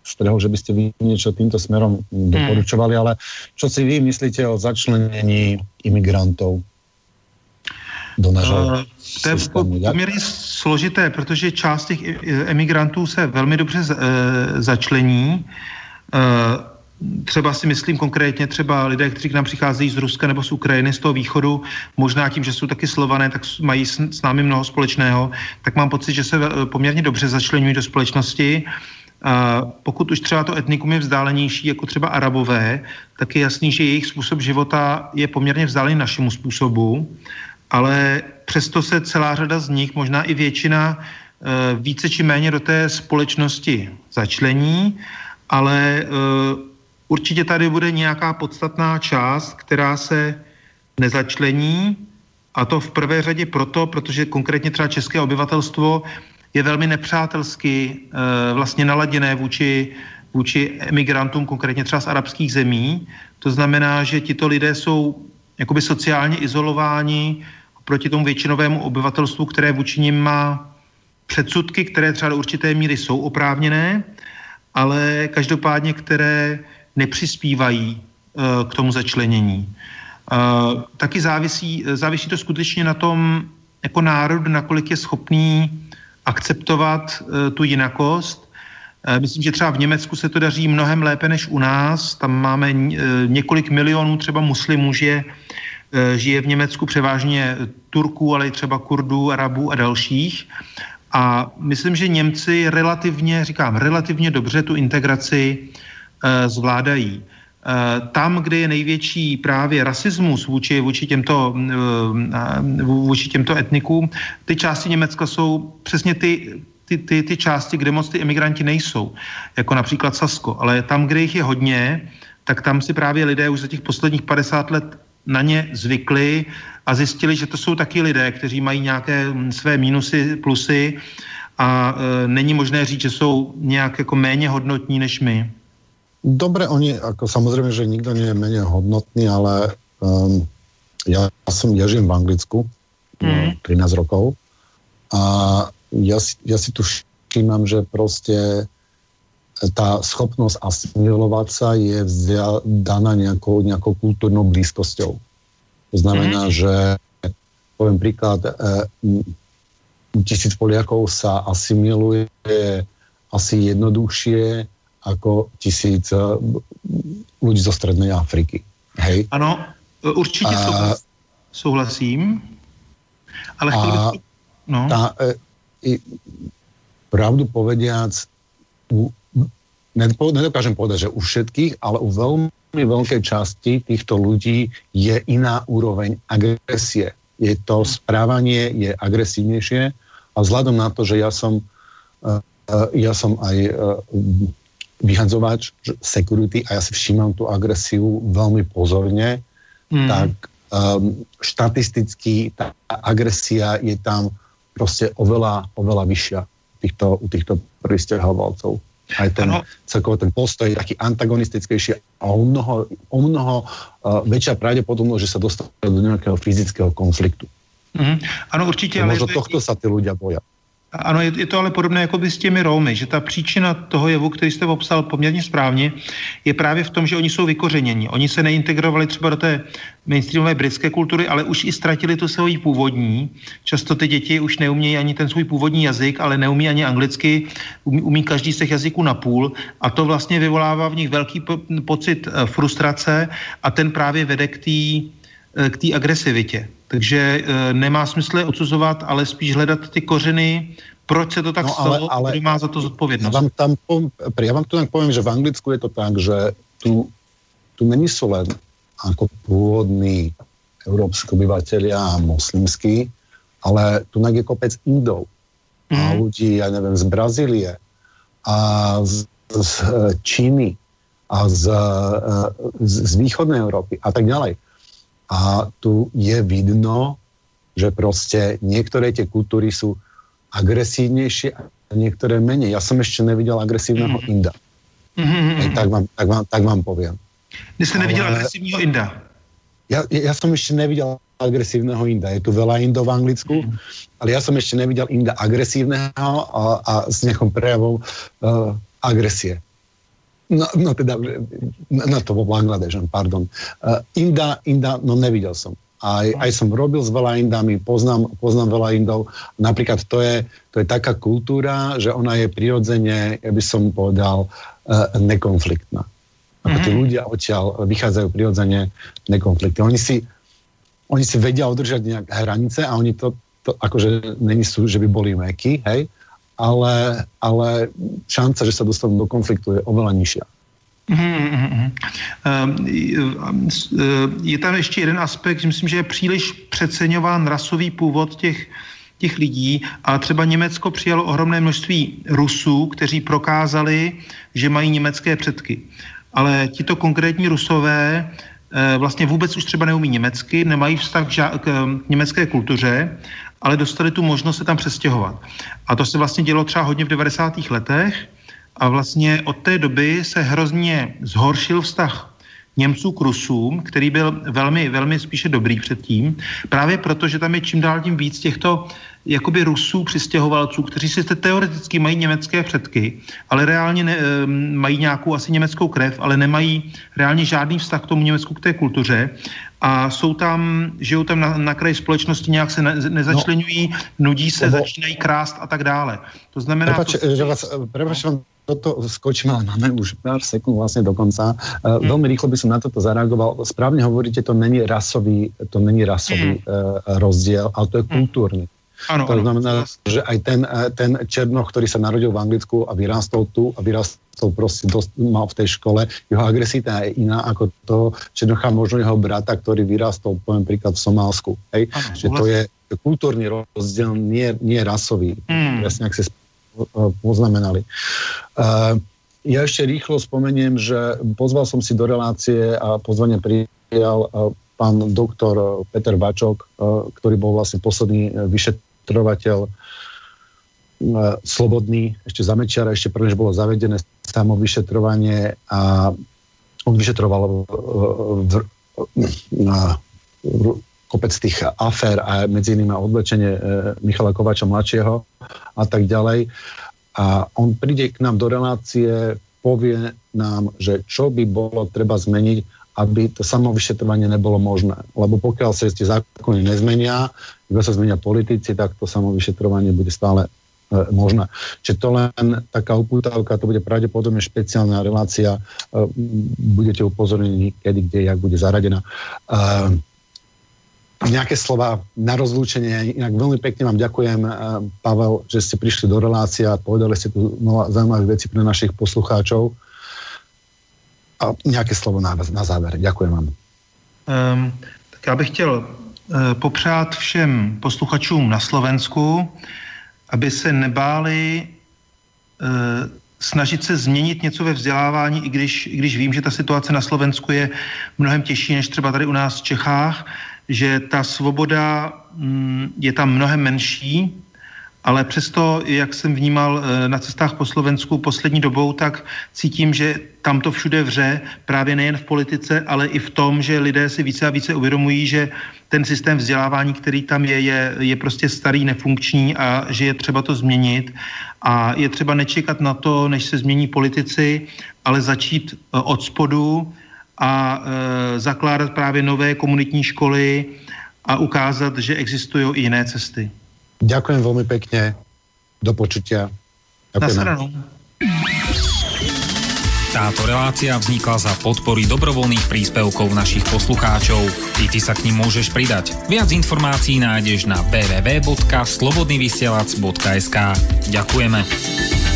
nepostrehol, že by ste vy niečo týmto smerom doporučovali, ale čo si vy myslíte o začlenení imigrantov do našeho uh, To je poměrně složité, protože část těch emigrantů se velmi dobře uh, začlení. Uh, třeba si myslím konkrétně třeba lidé, kteří k nám přicházejí z Ruska nebo z Ukrajiny, z toho východu, možná tím, že jsou taky slované, tak mají s, námi mnoho společného, tak mám pocit, že se poměrně dobře začlenují do společnosti. Pokud už třeba to etnikum je vzdálenější, jako třeba arabové, tak je jasný, že jejich způsob života je poměrně vzdálený našemu způsobu ale přesto se celá řada z nich, možná i většina, eh, více či méně do té společnosti začlení, ale eh, určitě tady bude nějaká podstatná část, která se nezačlení, a to v prvé řadě proto, protože konkrétně třeba české obyvatelstvo je velmi nepřátelsky eh, vlastně naladěné vůči, vůči emigrantům, konkrétně třeba z arabských zemí. To znamená, že tito lidé jsou jakoby sociálně izolováni, proti tomu většinovému obyvatelstvu, které vůči nim má předsudky, které třeba do určité míry jsou oprávněné, ale každopádně, které nepřispívají uh, k tomu začlenění. Uh, taky závisí, závisí to skutečně na tom, jako národ, nakolik je schopný akceptovat uh, tu jinakost. Myslím, že třeba v Německu se to daří mnohem lépe než u nás. Tam máme několik milionů třeba muslimů, že Eh, žije v Německu převážně Turků, ale i třeba Kurdů, Arabů a dalších. A myslím, že Němci relativně, říkám, relativně dobře tu integraci zvládají. Uh, tam, kde je největší právě rasismus vůči, vůči, těmto, uh, vůči těmto etnikům, ty části Německa jsou přesně ty, ty, ty, ty části, kde moc ty emigranti nejsou, jako například Sasko. Ale tam, kde jich je hodně, tak tam si právě lidé už za těch posledních 50 let na ně zvykli a zjistili, že to jsou taky lidé, kteří mají nějaké mm, své mínusy, plusy a e, není možné říct, že jsou nějak jako méně hodnotní než my. Dobre, oni, jako samozřejmě, že nikdo nie je méně hodnotný, ale um, já, jsem, já žijem v Anglicku mm. 13 rokov a já, já si tu všímám, že prostě tá schopnosť asimilovať sa je daná nejakou, nejakou kultúrnou blízkosťou. To znamená, mm. že poviem príklad, e, tisíc Poliakov sa asimiluje asi jednoduchšie ako tisíc ľudí zo Strednej Afriky. Hej? Ano, určitě a, souhlasím, ale chtěl bych... No. Tá, e, i, pravdu povediac, u, nedokážem povedať, že u všetkých, ale u veľmi veľkej časti týchto ľudí je iná úroveň agresie. Je to správanie je agresívnejšie a vzhľadom na to, že ja som, uh, ja som aj vyhadzovač security a ja si všímam tú agresiu veľmi pozorne, mm. tak um, štatisticky tá agresia je tam proste oveľa, oveľa vyššia týchto, u týchto pristahovalcov. Aj ten, celkovo ten postoj je taký antagonistickejší a o mnoho, o mnoho uh, väčšia pravdepodobnosť, že sa dostanú do nejakého fyzického konfliktu. Mm-hmm. Ano, určitě. Ale možno tohto sa tí ľudia boja. Ano, je, je to ale podobné jako by s těmi Romy, že ta příčina toho jevu, který jste popsal poměrně správně, je právě v tom, že oni jsou vykořeněni. Oni se neintegrovali třeba do té mainstreamové britské kultury, ale už i ztratili tu svoji původní. Často ty děti už neumějí ani ten svůj původní jazyk, ale neumí ani anglicky, umí, umí každý z těch jazyků na půl a to vlastně vyvolává v nich velký po, pocit eh, frustrace a ten právě vede k té eh, k té agresivitě. Takže e, nemá smysl je odsuzovat, ale spíš hledat ty kořeny, proč se to tak no, stalo, ale, kdo má za to zodpovědnost. Ja vám, tam, ja vám to tak poviem, že v Anglicku je to tak, že tu, tu není sú len ako pôvodní európsky obyvateľia a moslimskí, ale tu je kopec Indov mm. a mhm. ľudí, ja neviem, z Brazílie a z, z Číny a z, z, z východnej Európy a tak ďalej. A tu je vidno, že proste niektoré tie kultúry sú agresívnejšie a niektoré menej. Ja som ešte nevidel agresívneho mm-hmm. Inda. Mm-hmm. Tak, vám, tak, vám, tak vám poviem. Vy ste nevidel Ale... agresívneho Inda? Ja, ja som ešte nevidel agresívneho Inda. Je tu veľa Indov v Anglicku, mm. ale ja som ešte nevidel Inda agresívneho a, a s nejakým prejavom uh, agresie. No, no teda, no to bol Bangladeš, pardon. Uh, Inda, Inda, no nevidel som. Aj, aj som robil s veľa Indami, poznám, poznám veľa Indov. Napríklad to je, to je taká kultúra, že ona je prirodzene, ja by som povedal, uh, nekonfliktná. Ako mm-hmm. tí ľudia odtiaľ vychádzajú prirodzene nekonfliktní. Oni si, oni si vedia udržať nejaké hranice a oni to, to akože není sú, že by boli meky, hej, ale, ale šance, že sa dostanú do konfliktu je oveľa nižšia. Mm-hmm. Je tam ještě jeden aspekt, že myslím, že je příliš přeceňován rasový původ těch, těch lidí a třeba Německo přijalo ohromné množství Rusů, kteří prokázali, že mají německé předky. Ale tito konkrétní Rusové eh, vlastně vůbec už třeba neumí německy, nemají vztah k, k německé kultuře ale dostali tu možnost se tam přestěhovat. A to se vlastně dělo třeba hodně v 90. letech a vlastně od té doby se hrozně zhoršil vztah Němců k Rusům, který byl velmi, velmi spíše dobrý předtím, právě proto, že tam je čím dál tím víc těchto jakoby Rusů přistěhovalců, kteří si teoreticky mají německé předky, ale reálně ne, mají nějakou asi německou krev, ale nemají reálně žádný vztah k tomu Německu, k té kultuře a jsou tam, žijou tam na, na kraji společnosti, nějak se ne, nezačlenují, no, nudí se, lebo, začínají krást a tak dále. To znamená... Prepač, to, že vás, prepač vám toto skočím, ale máme už pár sekúnd vlastne do konca. Hmm. Veľmi rýchlo by som na toto zareagoval. Správne hovoríte, to není rasový, to není rasový hmm. uh, rozdiel, ale to je kultúrny. Ano, to znamená, ano. že aj ten, ten Černoch, ktorý sa narodil v Anglicku a vyrástol tu a vyrástol proste, dosť, mal v tej škole, jeho agresita je iná ako to Černocha, možno jeho brata, ktorý vyrástol, poviem príklad, v Somálsku. Hej? Ano, že to je kultúrny rozdiel, nie, nie rasový. Hmm. Presne, ak si poznamenali. Uh, ja ešte rýchlo spomeniem, že pozval som si do relácie a pozvanie prijal uh, pán doktor Peter Vačok, uh, ktorý bol vlastne posledný vyšetrovateľ slobodný, ešte za Mečiara, ešte prvnež bolo zavedené samovyšetrovanie a on vyšetroval v, na kopec tých afér a medzi iným odlečenie e, Michala Kovača mladšieho a tak ďalej. A on príde k nám do relácie, povie nám, že čo by bolo treba zmeniť, aby to samovyšetrovanie nebolo možné. Lebo pokiaľ sa tie zákony nezmenia, iba sa zmenia politici, tak to samovyšetrovanie bude stále možná. Čiže to len taká upútavka, to bude pravdepodobne špeciálna relácia, e, budete upozornení, kedy, kde, jak bude zaradená. E, nejaké slova na rozlúčenie. Inak veľmi pekne vám ďakujem, Pavel, že ste prišli do relácie a povedali ste tu zaujímavé veci pre našich poslucháčov. A nějaké slovo na, na záver. Ďakujem vám. Um, tak já bych chtěl uh, popřát všem posluchačům na Slovensku, aby se nebáli uh, snažit se změnit něco ve vzdělávání, i když, i když vím, že ta situace na Slovensku je mnohem těžší než třeba tady u nás v Čechách, že ta svoboda mm, je tam mnohem menší, ale přesto, jak jsem vnímal eh, na cestách po Slovensku poslední dobou, tak cítím, že tam to všude vře, právě nejen v politice, ale i v tom, že lidé si více a více uvědomují, že ten systém vzdělávání, který tam je, je, je prostě starý, nefunkční a že je třeba to změnit. A je třeba nečekat na to, než se změní politici, ale začít eh, od spodu a e, zakládat právě nové komunitní školy a ukázat, že existují i jiné cesty. Ďakujem veľmi pekne. Do počutia. Ďakujem. Táto relácia vznikla za podpory dobrovoľných príspevkov našich poslucháčov. I ty sa k ním môžeš pridať. Viac informácií nájdeš na www.slobodnyvysielac.sk Ďakujeme.